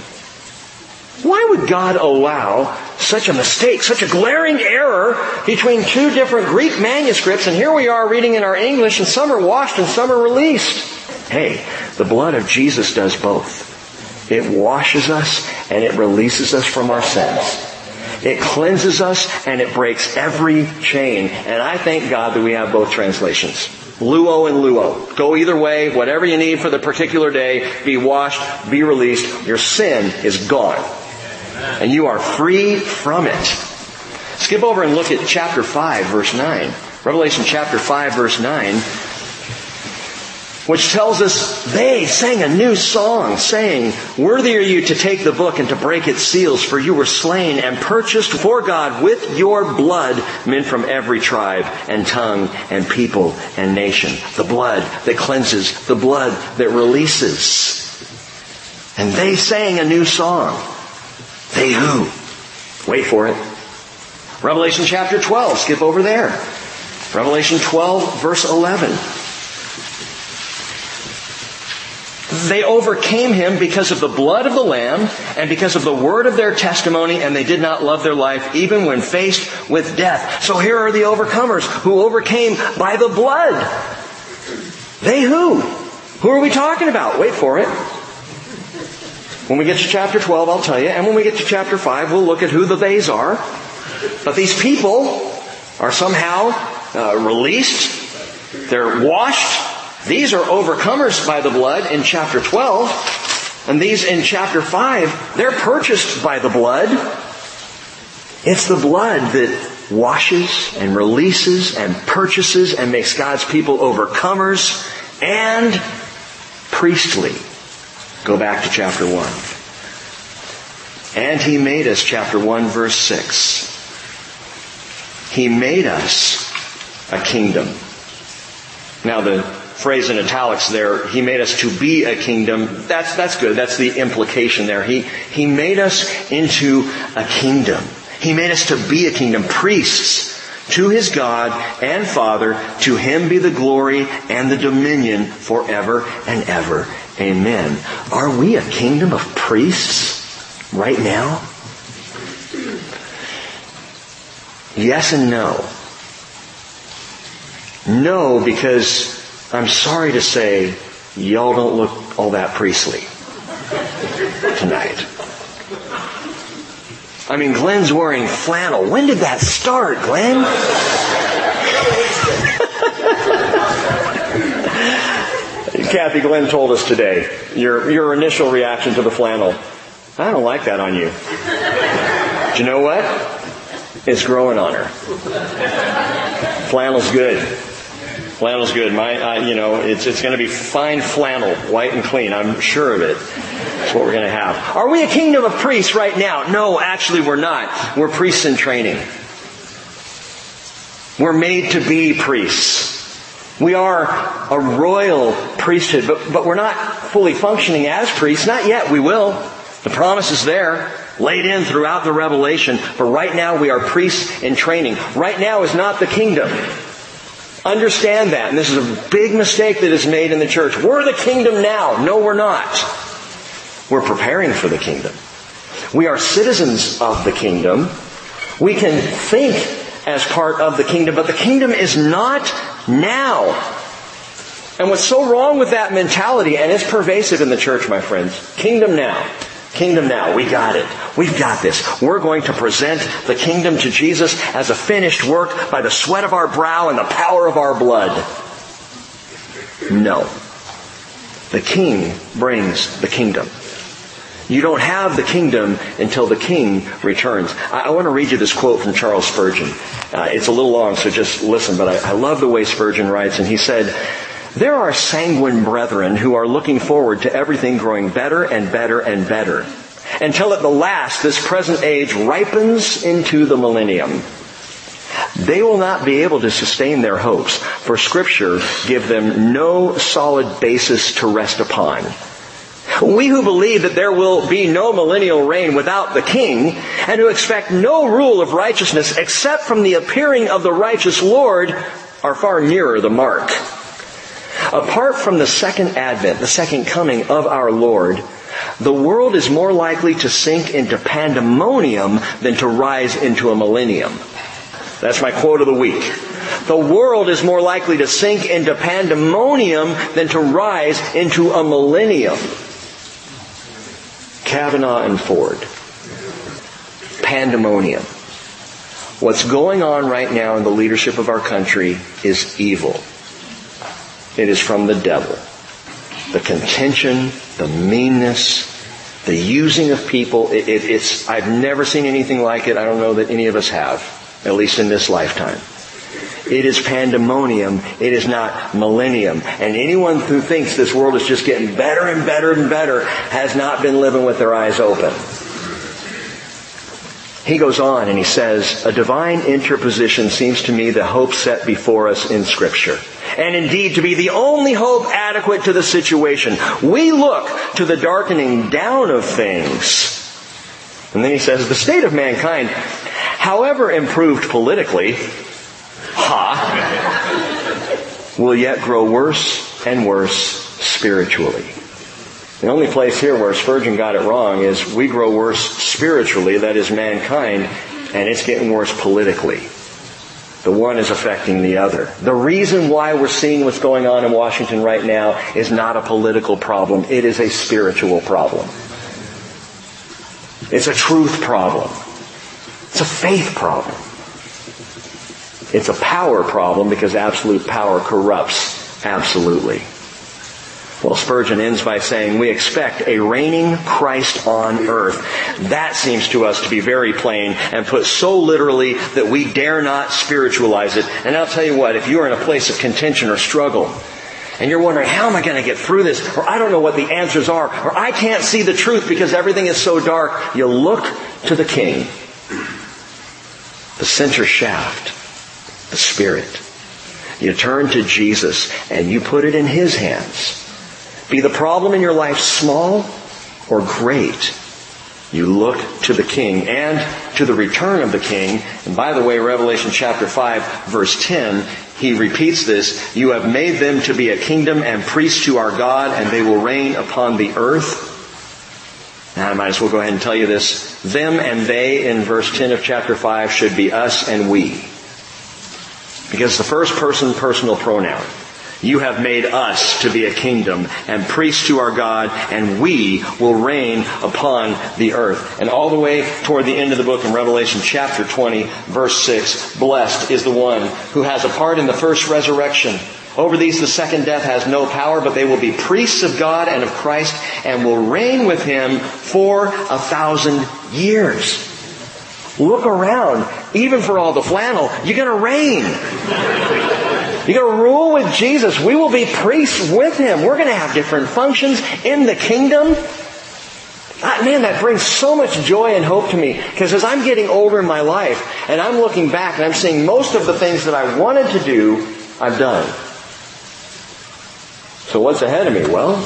Why would God allow such a mistake, such a glaring error between two different Greek manuscripts and here we are reading in our English and some are washed and some are released? Hey, the blood of Jesus does both. It washes us and it releases us from our sins. It cleanses us and it breaks every chain. And I thank God that we have both translations. Luo and louo. Go either way, whatever you need for the particular day, be washed, be released. Your sin is gone. And you are free from it. Skip over and look at chapter 5, verse 9. Revelation chapter 5, verse 9 which tells us they sang a new song saying, Worthy are you to take the book and to break its seals, for you were slain and purchased for God with your blood men from every tribe and tongue and people and nation. The blood that cleanses, the blood that releases. And they sang a new song. They who? Wait for it. Revelation chapter 12, skip over there. Revelation 12 verse 11. They overcame him because of the blood of the Lamb and because of the word of their testimony, and they did not love their life even when faced with death. So here are the overcomers who overcame by the blood. They who? Who are we talking about? Wait for it. When we get to chapter 12, I'll tell you, and when we get to chapter 5, we'll look at who the theys are. But these people are somehow uh, released, they're washed, these are overcomers by the blood in chapter 12. And these in chapter 5, they're purchased by the blood. It's the blood that washes and releases and purchases and makes God's people overcomers and priestly. Go back to chapter 1. And He made us, chapter 1 verse 6. He made us a kingdom. Now the phrase in italics there, he made us to be a kingdom. That's, that's good. That's the implication there. He, he made us into a kingdom. He made us to be a kingdom, priests to his God and Father. To him be the glory and the dominion forever and ever. Amen. Are we a kingdom of priests right now? Yes and no. No, because I'm sorry to say, y'all don't look all that priestly tonight. I mean, Glenn's wearing flannel. When did that start, Glenn? Kathy Glenn told us today, your, your initial reaction to the flannel. I don't like that on you. Do you know what? It's growing on her. Flannel's good. Flannel's good. My, I, you know, it's, it's going to be fine flannel, white and clean. I'm sure of it. That's what we're going to have. Are we a kingdom of priests right now? No, actually we're not. We're priests in training. We're made to be priests. We are a royal priesthood, but, but we're not fully functioning as priests. Not yet. We will. The promise is there laid in throughout the revelation. But right now we are priests in training. Right now is not the kingdom. Understand that. And this is a big mistake that is made in the church. We're the kingdom now. No, we're not. We're preparing for the kingdom. We are citizens of the kingdom. We can think as part of the kingdom, but the kingdom is not now. And what's so wrong with that mentality, and it's pervasive in the church, my friends, kingdom now. Kingdom now. We got it. We've got this. We're going to present the kingdom to Jesus as a finished work by the sweat of our brow and the power of our blood. No. The king brings the kingdom. You don't have the kingdom until the king returns. I, I want to read you this quote from Charles Spurgeon. Uh, it's a little long, so just listen, but I, I love the way Spurgeon writes, and he said, There are sanguine brethren who are looking forward to everything growing better and better and better until at the last this present age ripens into the millennium. They will not be able to sustain their hopes, for scripture give them no solid basis to rest upon. We who believe that there will be no millennial reign without the king, and who expect no rule of righteousness except from the appearing of the righteous Lord, are far nearer the mark. Apart from the second advent, the second coming of our Lord, the world is more likely to sink into pandemonium than to rise into a millennium. That's my quote of the week. The world is more likely to sink into pandemonium than to rise into a millennium. Kavanaugh and Ford. Pandemonium. What's going on right now in the leadership of our country is evil. It is from the devil. The contention, the meanness, the using of people, it, it, it's, I've never seen anything like it. I don't know that any of us have, at least in this lifetime. It is pandemonium. It is not millennium. And anyone who thinks this world is just getting better and better and better has not been living with their eyes open. He goes on and he says, a divine interposition seems to me the hope set before us in scripture. And indeed to be the only hope adequate to the situation. We look to the darkening down of things. And then he says, the state of mankind, however improved politically, ha, will yet grow worse and worse spiritually. The only place here where Spurgeon got it wrong is we grow worse spiritually, that is mankind, and it's getting worse politically. The one is affecting the other. The reason why we're seeing what's going on in Washington right now is not a political problem. It is a spiritual problem. It's a truth problem. It's a faith problem. It's a power problem because absolute power corrupts absolutely. Well, Spurgeon ends by saying, we expect a reigning Christ on earth. That seems to us to be very plain and put so literally that we dare not spiritualize it. And I'll tell you what, if you are in a place of contention or struggle, and you're wondering, how am I going to get through this? Or I don't know what the answers are. Or I can't see the truth because everything is so dark. You look to the King. The center shaft the Spirit. You turn to Jesus and you put it in His hands. Be the problem in your life small or great, you look to the King and to the return of the King. And by the way, Revelation chapter 5 verse 10, he repeats this, you have made them to be a kingdom and priests to our God and they will reign upon the earth. Now I might as well go ahead and tell you this. Them and they in verse 10 of chapter 5 should be us and we. Because the first person personal pronoun. You have made us to be a kingdom and priests to our God and we will reign upon the earth. And all the way toward the end of the book in Revelation chapter 20 verse 6, blessed is the one who has a part in the first resurrection. Over these the second death has no power, but they will be priests of God and of Christ and will reign with him for a thousand years. Look around. Even for all the flannel, you're going to reign. You're going to rule with Jesus. We will be priests with Him. We're going to have different functions in the kingdom. Man, that brings so much joy and hope to me. Because as I'm getting older in my life, and I'm looking back and I'm seeing most of the things that I wanted to do, I've done. So what's ahead of me? Well,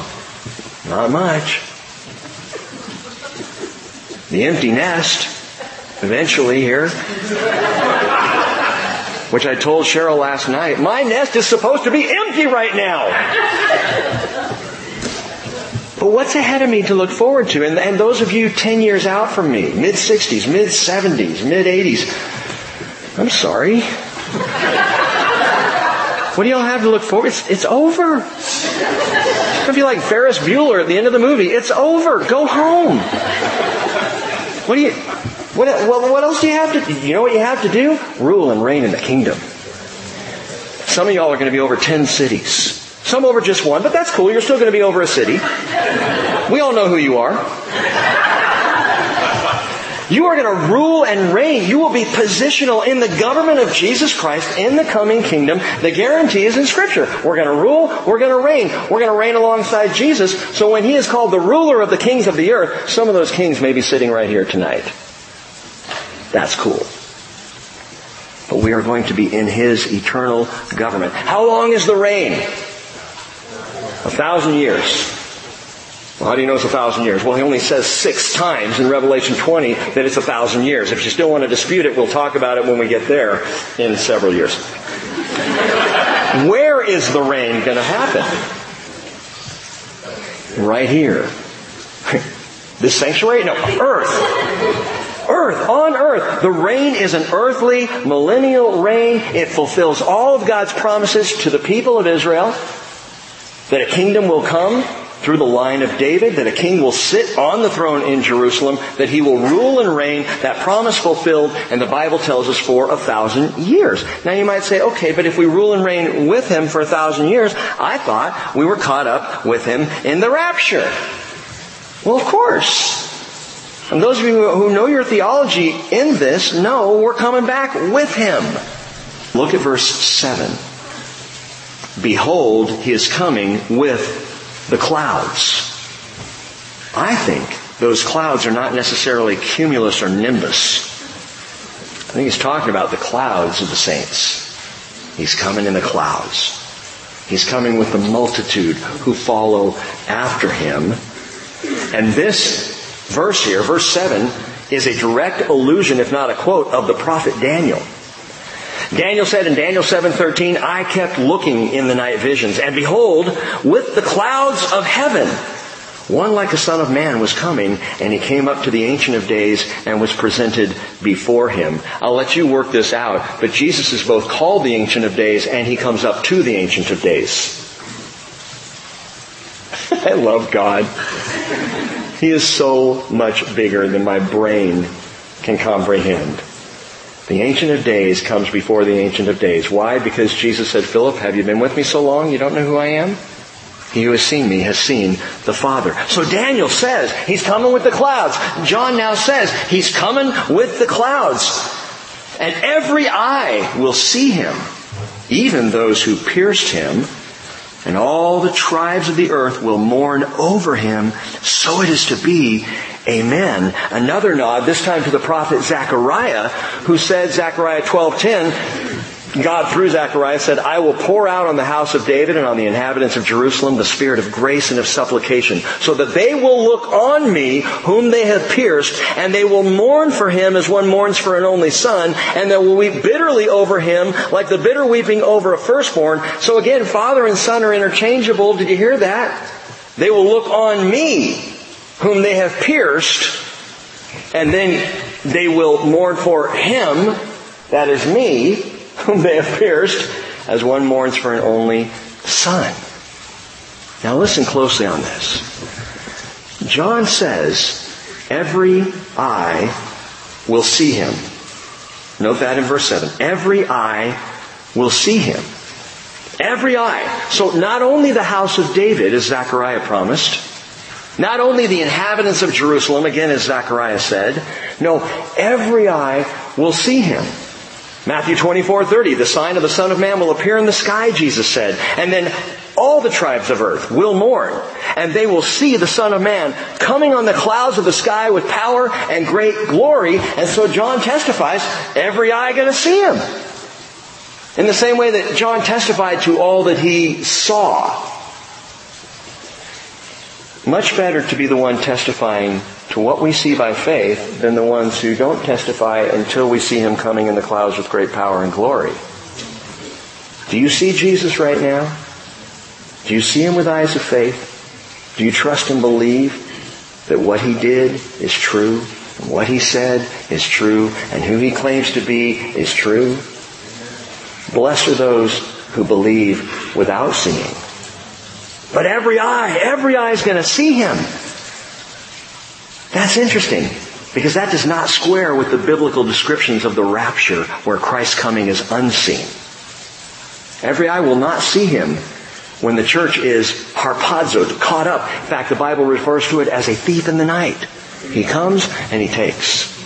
not much. The empty nest eventually here. Which I told Cheryl last night, my nest is supposed to be empty right now. But what's ahead of me to look forward to? And, and those of you 10 years out from me, mid 60s, mid 70s, mid 80s, I'm sorry. What do y'all have to look forward? It's, it's over. If you like Ferris Bueller at the end of the movie, it's over. Go home. What do you? What, well, what else do you have to do? You know what you have to do? Rule and reign in the kingdom. Some of y'all are going to be over 10 cities. Some over just one, but that's cool. You're still going to be over a city. We all know who you are. You are going to rule and reign. You will be positional in the government of Jesus Christ in the coming kingdom. The guarantee is in scripture. We're going to rule. We're going to reign. We're going to reign alongside Jesus. So when he is called the ruler of the kings of the earth, some of those kings may be sitting right here tonight. That's cool. But we are going to be in his eternal government. How long is the reign? A thousand years. Well, how do you know it's a thousand years? Well, he only says six times in Revelation 20 that it's a thousand years. If you still want to dispute it, we'll talk about it when we get there in several years. Where is the reign going to happen? Right here. This sanctuary? No, earth. Earth, on earth. The reign is an earthly, millennial reign. It fulfills all of God's promises to the people of Israel that a kingdom will come through the line of David, that a king will sit on the throne in Jerusalem, that he will rule and reign, that promise fulfilled, and the Bible tells us for a thousand years. Now you might say, okay, but if we rule and reign with him for a thousand years, I thought we were caught up with him in the rapture. Well, of course. And those of you who know your theology in this know we're coming back with him. Look at verse 7. Behold, he is coming with the clouds. I think those clouds are not necessarily cumulus or nimbus. I think he's talking about the clouds of the saints. He's coming in the clouds. He's coming with the multitude who follow after him. And this verse here, verse 7, is a direct allusion, if not a quote, of the prophet Daniel. Daniel said in Daniel 7:13, I kept looking in the night visions, and behold, with the clouds of heaven, one like a son of man was coming, and he came up to the Ancient of Days and was presented before him. I'll let you work this out, but Jesus is both called the Ancient of Days and he comes up to the Ancient of Days. I love God. He is so much bigger than my brain can comprehend. The Ancient of Days comes before the Ancient of Days. Why? Because Jesus said, Philip, have you been with me so long you don't know who I am? He who has seen me has seen the Father. So Daniel says he's coming with the clouds. John now says he's coming with the clouds. And every eye will see him, even those who pierced him, and all the tribes of the earth will mourn over him. So it is to be. Amen. Another nod, this time to the prophet Zechariah, who said, Zechariah 12:10, God through Zechariah said, I will pour out on the house of David and on the inhabitants of Jerusalem the spirit of grace and of supplication, so that they will look on me whom they have pierced, and they will mourn for him as one mourns for an only son, and they will weep bitterly over him like the bitter weeping over a firstborn. So again, father and son are interchangeable. Did you hear that? They will look on me whom they have pierced, and then they will mourn for him, that is me, whom they have pierced, as one mourns for an only son. Now listen closely on this. John says, every eye will see him. Note that in verse 7. Every eye will see him. Every eye. So not only the house of David, as Zechariah promised, not only the inhabitants of Jerusalem, again as Zechariah said, no, every eye will see him. Matthew 24, 30, the sign of the Son of Man will appear in the sky, Jesus said. And then all the tribes of earth will mourn, and they will see the Son of Man coming on the clouds of the sky with power and great glory. And so John testifies, every eye gonna see him. In the same way that John testified to all that he saw. Much better to be the one testifying to what we see by faith than the ones who don't testify until we see him coming in the clouds with great power and glory. Do you see Jesus right now? Do you see him with eyes of faith? Do you trust and believe that what he did is true, and what he said is true, and who he claims to be is true? Blessed are those who believe without seeing. But every eye, every eye is going to see him. That's interesting because that does not square with the biblical descriptions of the rapture where Christ's coming is unseen. Every eye will not see him when the church is harpazoed, caught up. In fact, the Bible refers to it as a thief in the night. He comes and he takes.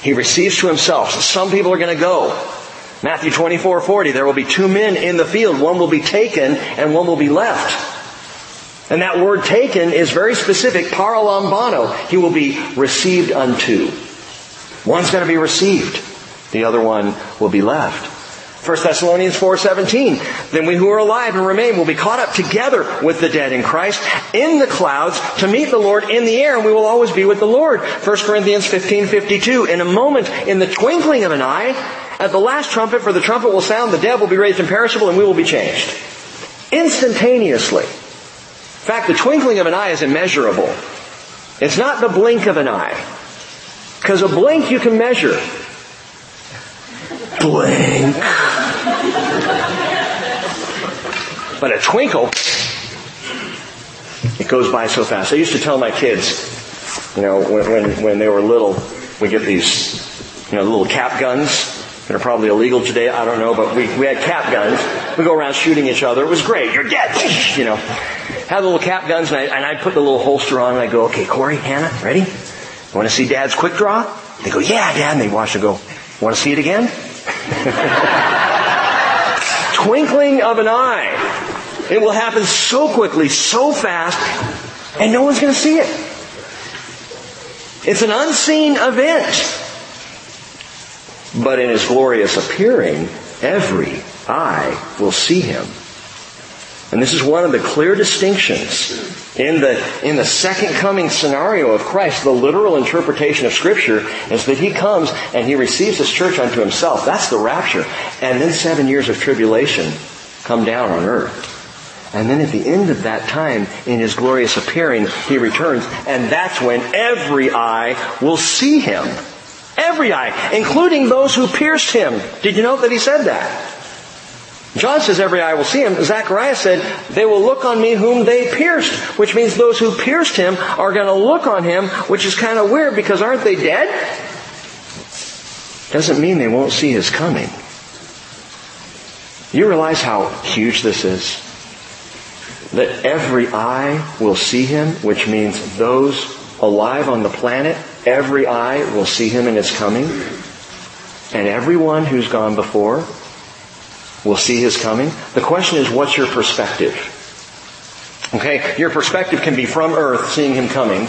He receives to himself. Some people are going to go. Matthew 24, 40, there will be two men in the field. One will be taken and one will be left. And that word taken is very specific, paralambano. He will be received unto. One's going to be received. The other one will be left. 1 Thessalonians 4:17 Then we who are alive and remain will be caught up together with the dead in Christ in the clouds to meet the Lord in the air and we will always be with the Lord. 1 Corinthians 15:52 In a moment in the twinkling of an eye at the last trumpet for the trumpet will sound the dead will be raised imperishable and we will be changed. Instantaneously. In fact, the twinkling of an eye is immeasurable. It's not the blink of an eye. Because a blink you can measure. Blink. But a twinkle, it goes by so fast. I used to tell my kids, you know, when, when, when they were little, we get these, you know, little cap guns that are probably illegal today. I don't know, but we, we had cap guns. We go around shooting each other. It was great. You're dead. You know, had the little cap guns and I, and I put the little holster on and I go, okay, Corey, Hannah, ready? Want to see dad's quick draw? They go, yeah, dad. And they watch and go, want to see it again? Twinkling of an eye. It will happen so quickly, so fast, and no one's going to see it. It's an unseen event. But in his glorious appearing, every eye will see him. And this is one of the clear distinctions in the, in the second coming scenario of Christ. The literal interpretation of scripture is that he comes and he receives his church unto himself. That's the rapture. And then seven years of tribulation come down on earth. And then at the end of that time, in his glorious appearing, he returns, and that's when every eye will see him. Every eye, including those who pierced him. Did you note that he said that? John says every eye will see him. Zechariah said, they will look on me whom they pierced, which means those who pierced him are going to look on him, which is kind of weird because aren't they dead? Doesn't mean they won't see his coming. You realize how huge this is? That every eye will see him, which means those alive on the planet, every eye will see him in his coming. And everyone who's gone before will see his coming. The question is, what's your perspective? Okay, your perspective can be from earth, seeing him coming,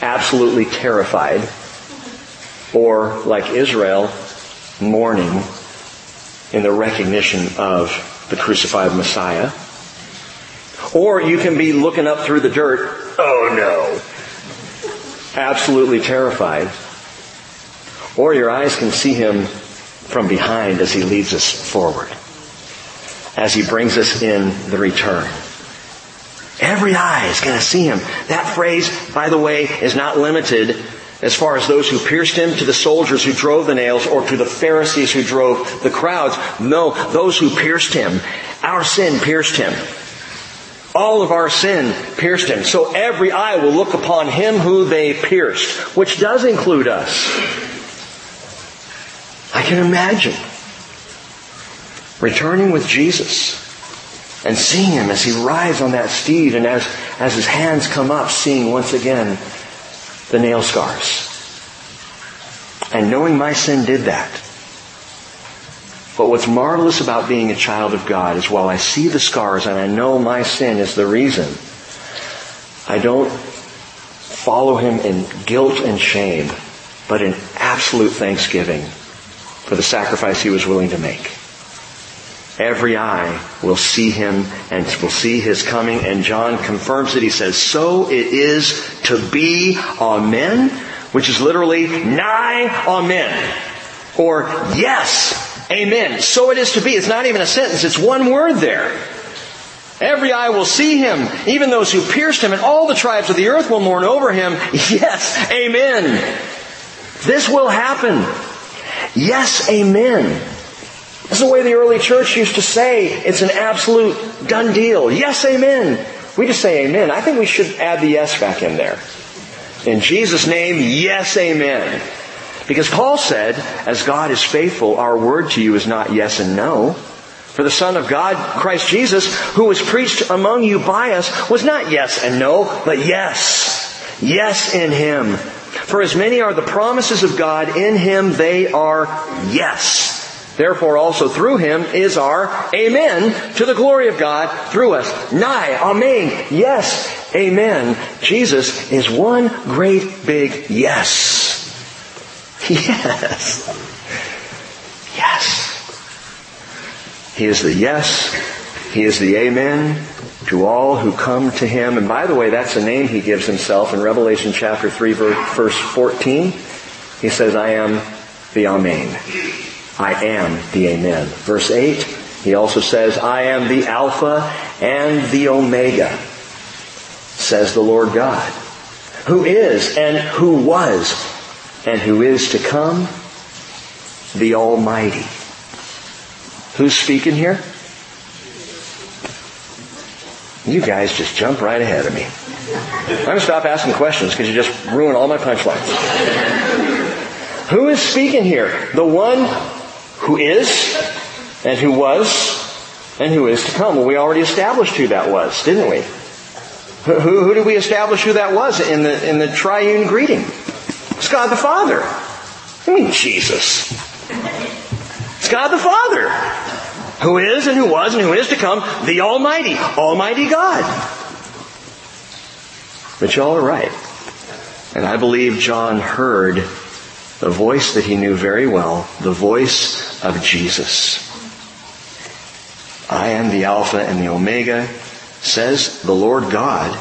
absolutely terrified, or like Israel, mourning in the recognition of the crucified Messiah. Or you can be looking up through the dirt, oh no, absolutely terrified. Or your eyes can see him from behind as he leads us forward as he brings us in the return. Every eye is going to see him. That phrase, by the way, is not limited as far as those who pierced him to the soldiers who drove the nails or to the Pharisees who drove the crowds. No, those who pierced him. Our sin pierced him. All of our sin pierced him. So every eye will look upon him who they pierced, which does include us. I can imagine returning with Jesus and seeing him as he rides on that steed and as, as his hands come up, seeing once again the nail scars. And knowing my sin did that. But what's marvelous about being a child of God is while I see the scars and I know my sin is the reason, I don't follow him in guilt and shame, but in absolute thanksgiving for the sacrifice he was willing to make. Every eye will see him and will see his coming. And John confirms it. He says, so it is to be amen, which is literally nai amen. Or yes, amen. So it is to be. It's not even a sentence. It's one word there. Every eye will see him, even those who pierced him, and all the tribes of the earth will mourn over him. Yes, amen. This will happen. Yes, amen. This is the way the early church used to say it's an absolute done deal. Yes, amen. We just say amen. I think we should add the yes back in there. In Jesus' name, yes, amen. Because Paul said, as God is faithful, our word to you is not yes and no. For the Son of God, Christ Jesus, who was preached among you by us, was not yes and no, but yes. Yes in Him. For as many are the promises of God, in him they are yes. Therefore also through him is our amen to the glory of God through us. Nai, amen, yes, amen. Jesus is one great big yes. Yes. Yes. He is the yes. He is the amen to all who come to him. And by the way, that's a name he gives himself in Revelation chapter 3 verse 14. He says, I am the Amen. I am the Amen. Verse 8, he also says, I am the Alpha and the Omega, says the Lord God, who is and who was and who is to come, the Almighty. Who's speaking here? You guys just jump right ahead of me. I'm going to stop asking questions because you just ruin all my punchlines. Who is speaking here? The one who is and who was and who is to come. Well, we already established who that was, didn't we? Who, who, did we establish who that was in the, in the triune greeting? It's God the Father. I mean Jesus. It's God the Father. Who is and who was and who is to come, the Almighty, Almighty God. But y'all are right. And I believe John heard the voice that he knew very well, the voice of Jesus. I am the Alpha and the Omega, says the Lord God,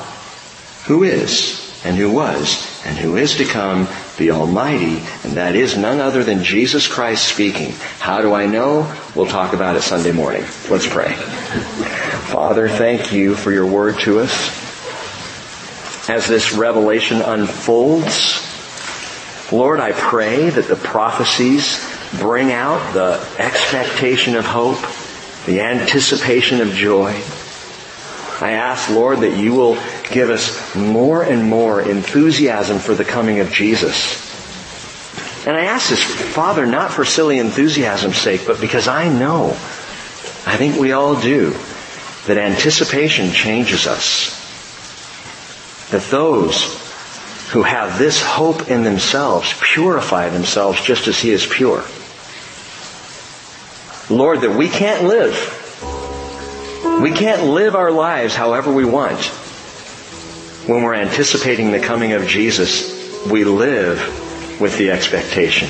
who is and who was and who is to come, the Almighty, and that is none other than Jesus Christ speaking. How do I know? We'll talk about it Sunday morning. Let's pray. Father, thank you for your word to us. As this revelation unfolds, Lord, I pray that the prophecies bring out the expectation of hope, the anticipation of joy. I ask, Lord, that you will give us more and more enthusiasm for the coming of Jesus. And I ask this, Father, not for silly enthusiasm's sake, but because I know, I think we all do, that anticipation changes us. That those who have this hope in themselves purify themselves just as He is pure. Lord, that we can't live. We can't live our lives however we want when we're anticipating the coming of Jesus, we live with the expectation.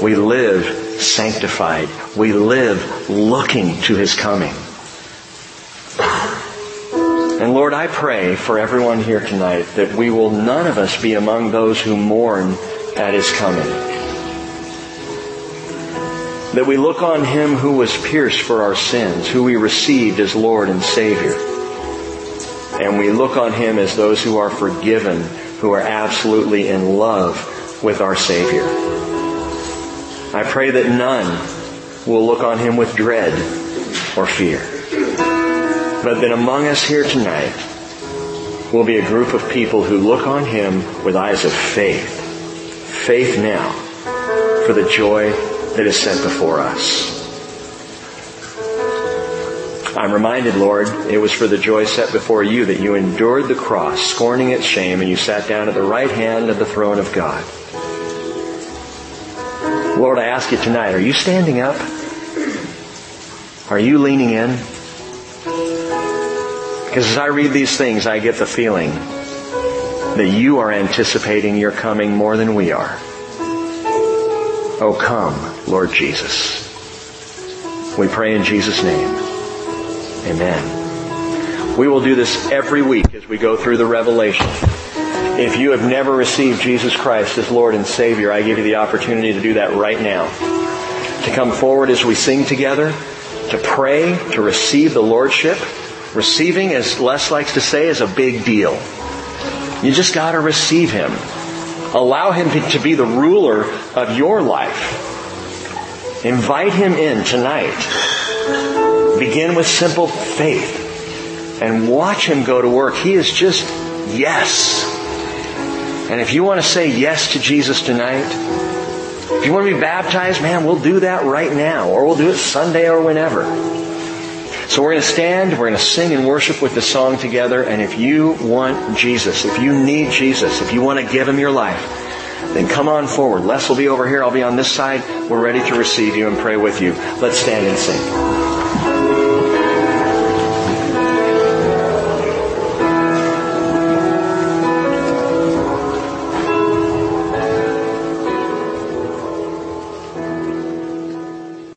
We live sanctified. We live looking to His coming. And Lord, I pray for everyone here tonight that we will none of us be among those who mourn at His coming. That we look on Him who was pierced for our sins, who we received as Lord and Savior and we look on Him as those who are forgiven, who are absolutely in love with our Savior. I pray that none will look on Him with dread or fear. But that among us here tonight will be a group of people who look on Him with eyes of faith. Faith now for the joy that is set before us. I'm reminded, Lord, it was for the joy set before you that you endured the cross, scorning its shame, and you sat down at the right hand of the throne of God. Lord, I ask you tonight, are you standing up? Are you leaning in? Because as I read these things, I get the feeling that you are anticipating your coming more than we are. Oh, come, Lord Jesus. We pray in Jesus' name. Amen. We will do this every week as we go through the revelation. If you have never received Jesus Christ as Lord and Savior, I give you the opportunity to do that right now. To come forward as we sing together, to pray, to receive the Lordship. Receiving, as Les likes to say, is a big deal. You just gotta receive Him. Allow Him to be the ruler of your life. Invite Him in tonight Begin with simple faith and watch him go to work. He is just yes. And if you want to say yes to Jesus tonight, if you want to be baptized, man, we'll do that right now, or we'll do it Sunday or whenever. So we're going to stand, we're going to sing and worship with the song together, and if you want Jesus, if you need Jesus, if you want to give him your life, then come on forward. Les will be over here. I'll be on this side. We're ready to receive you and pray with you. Let's stand and sing.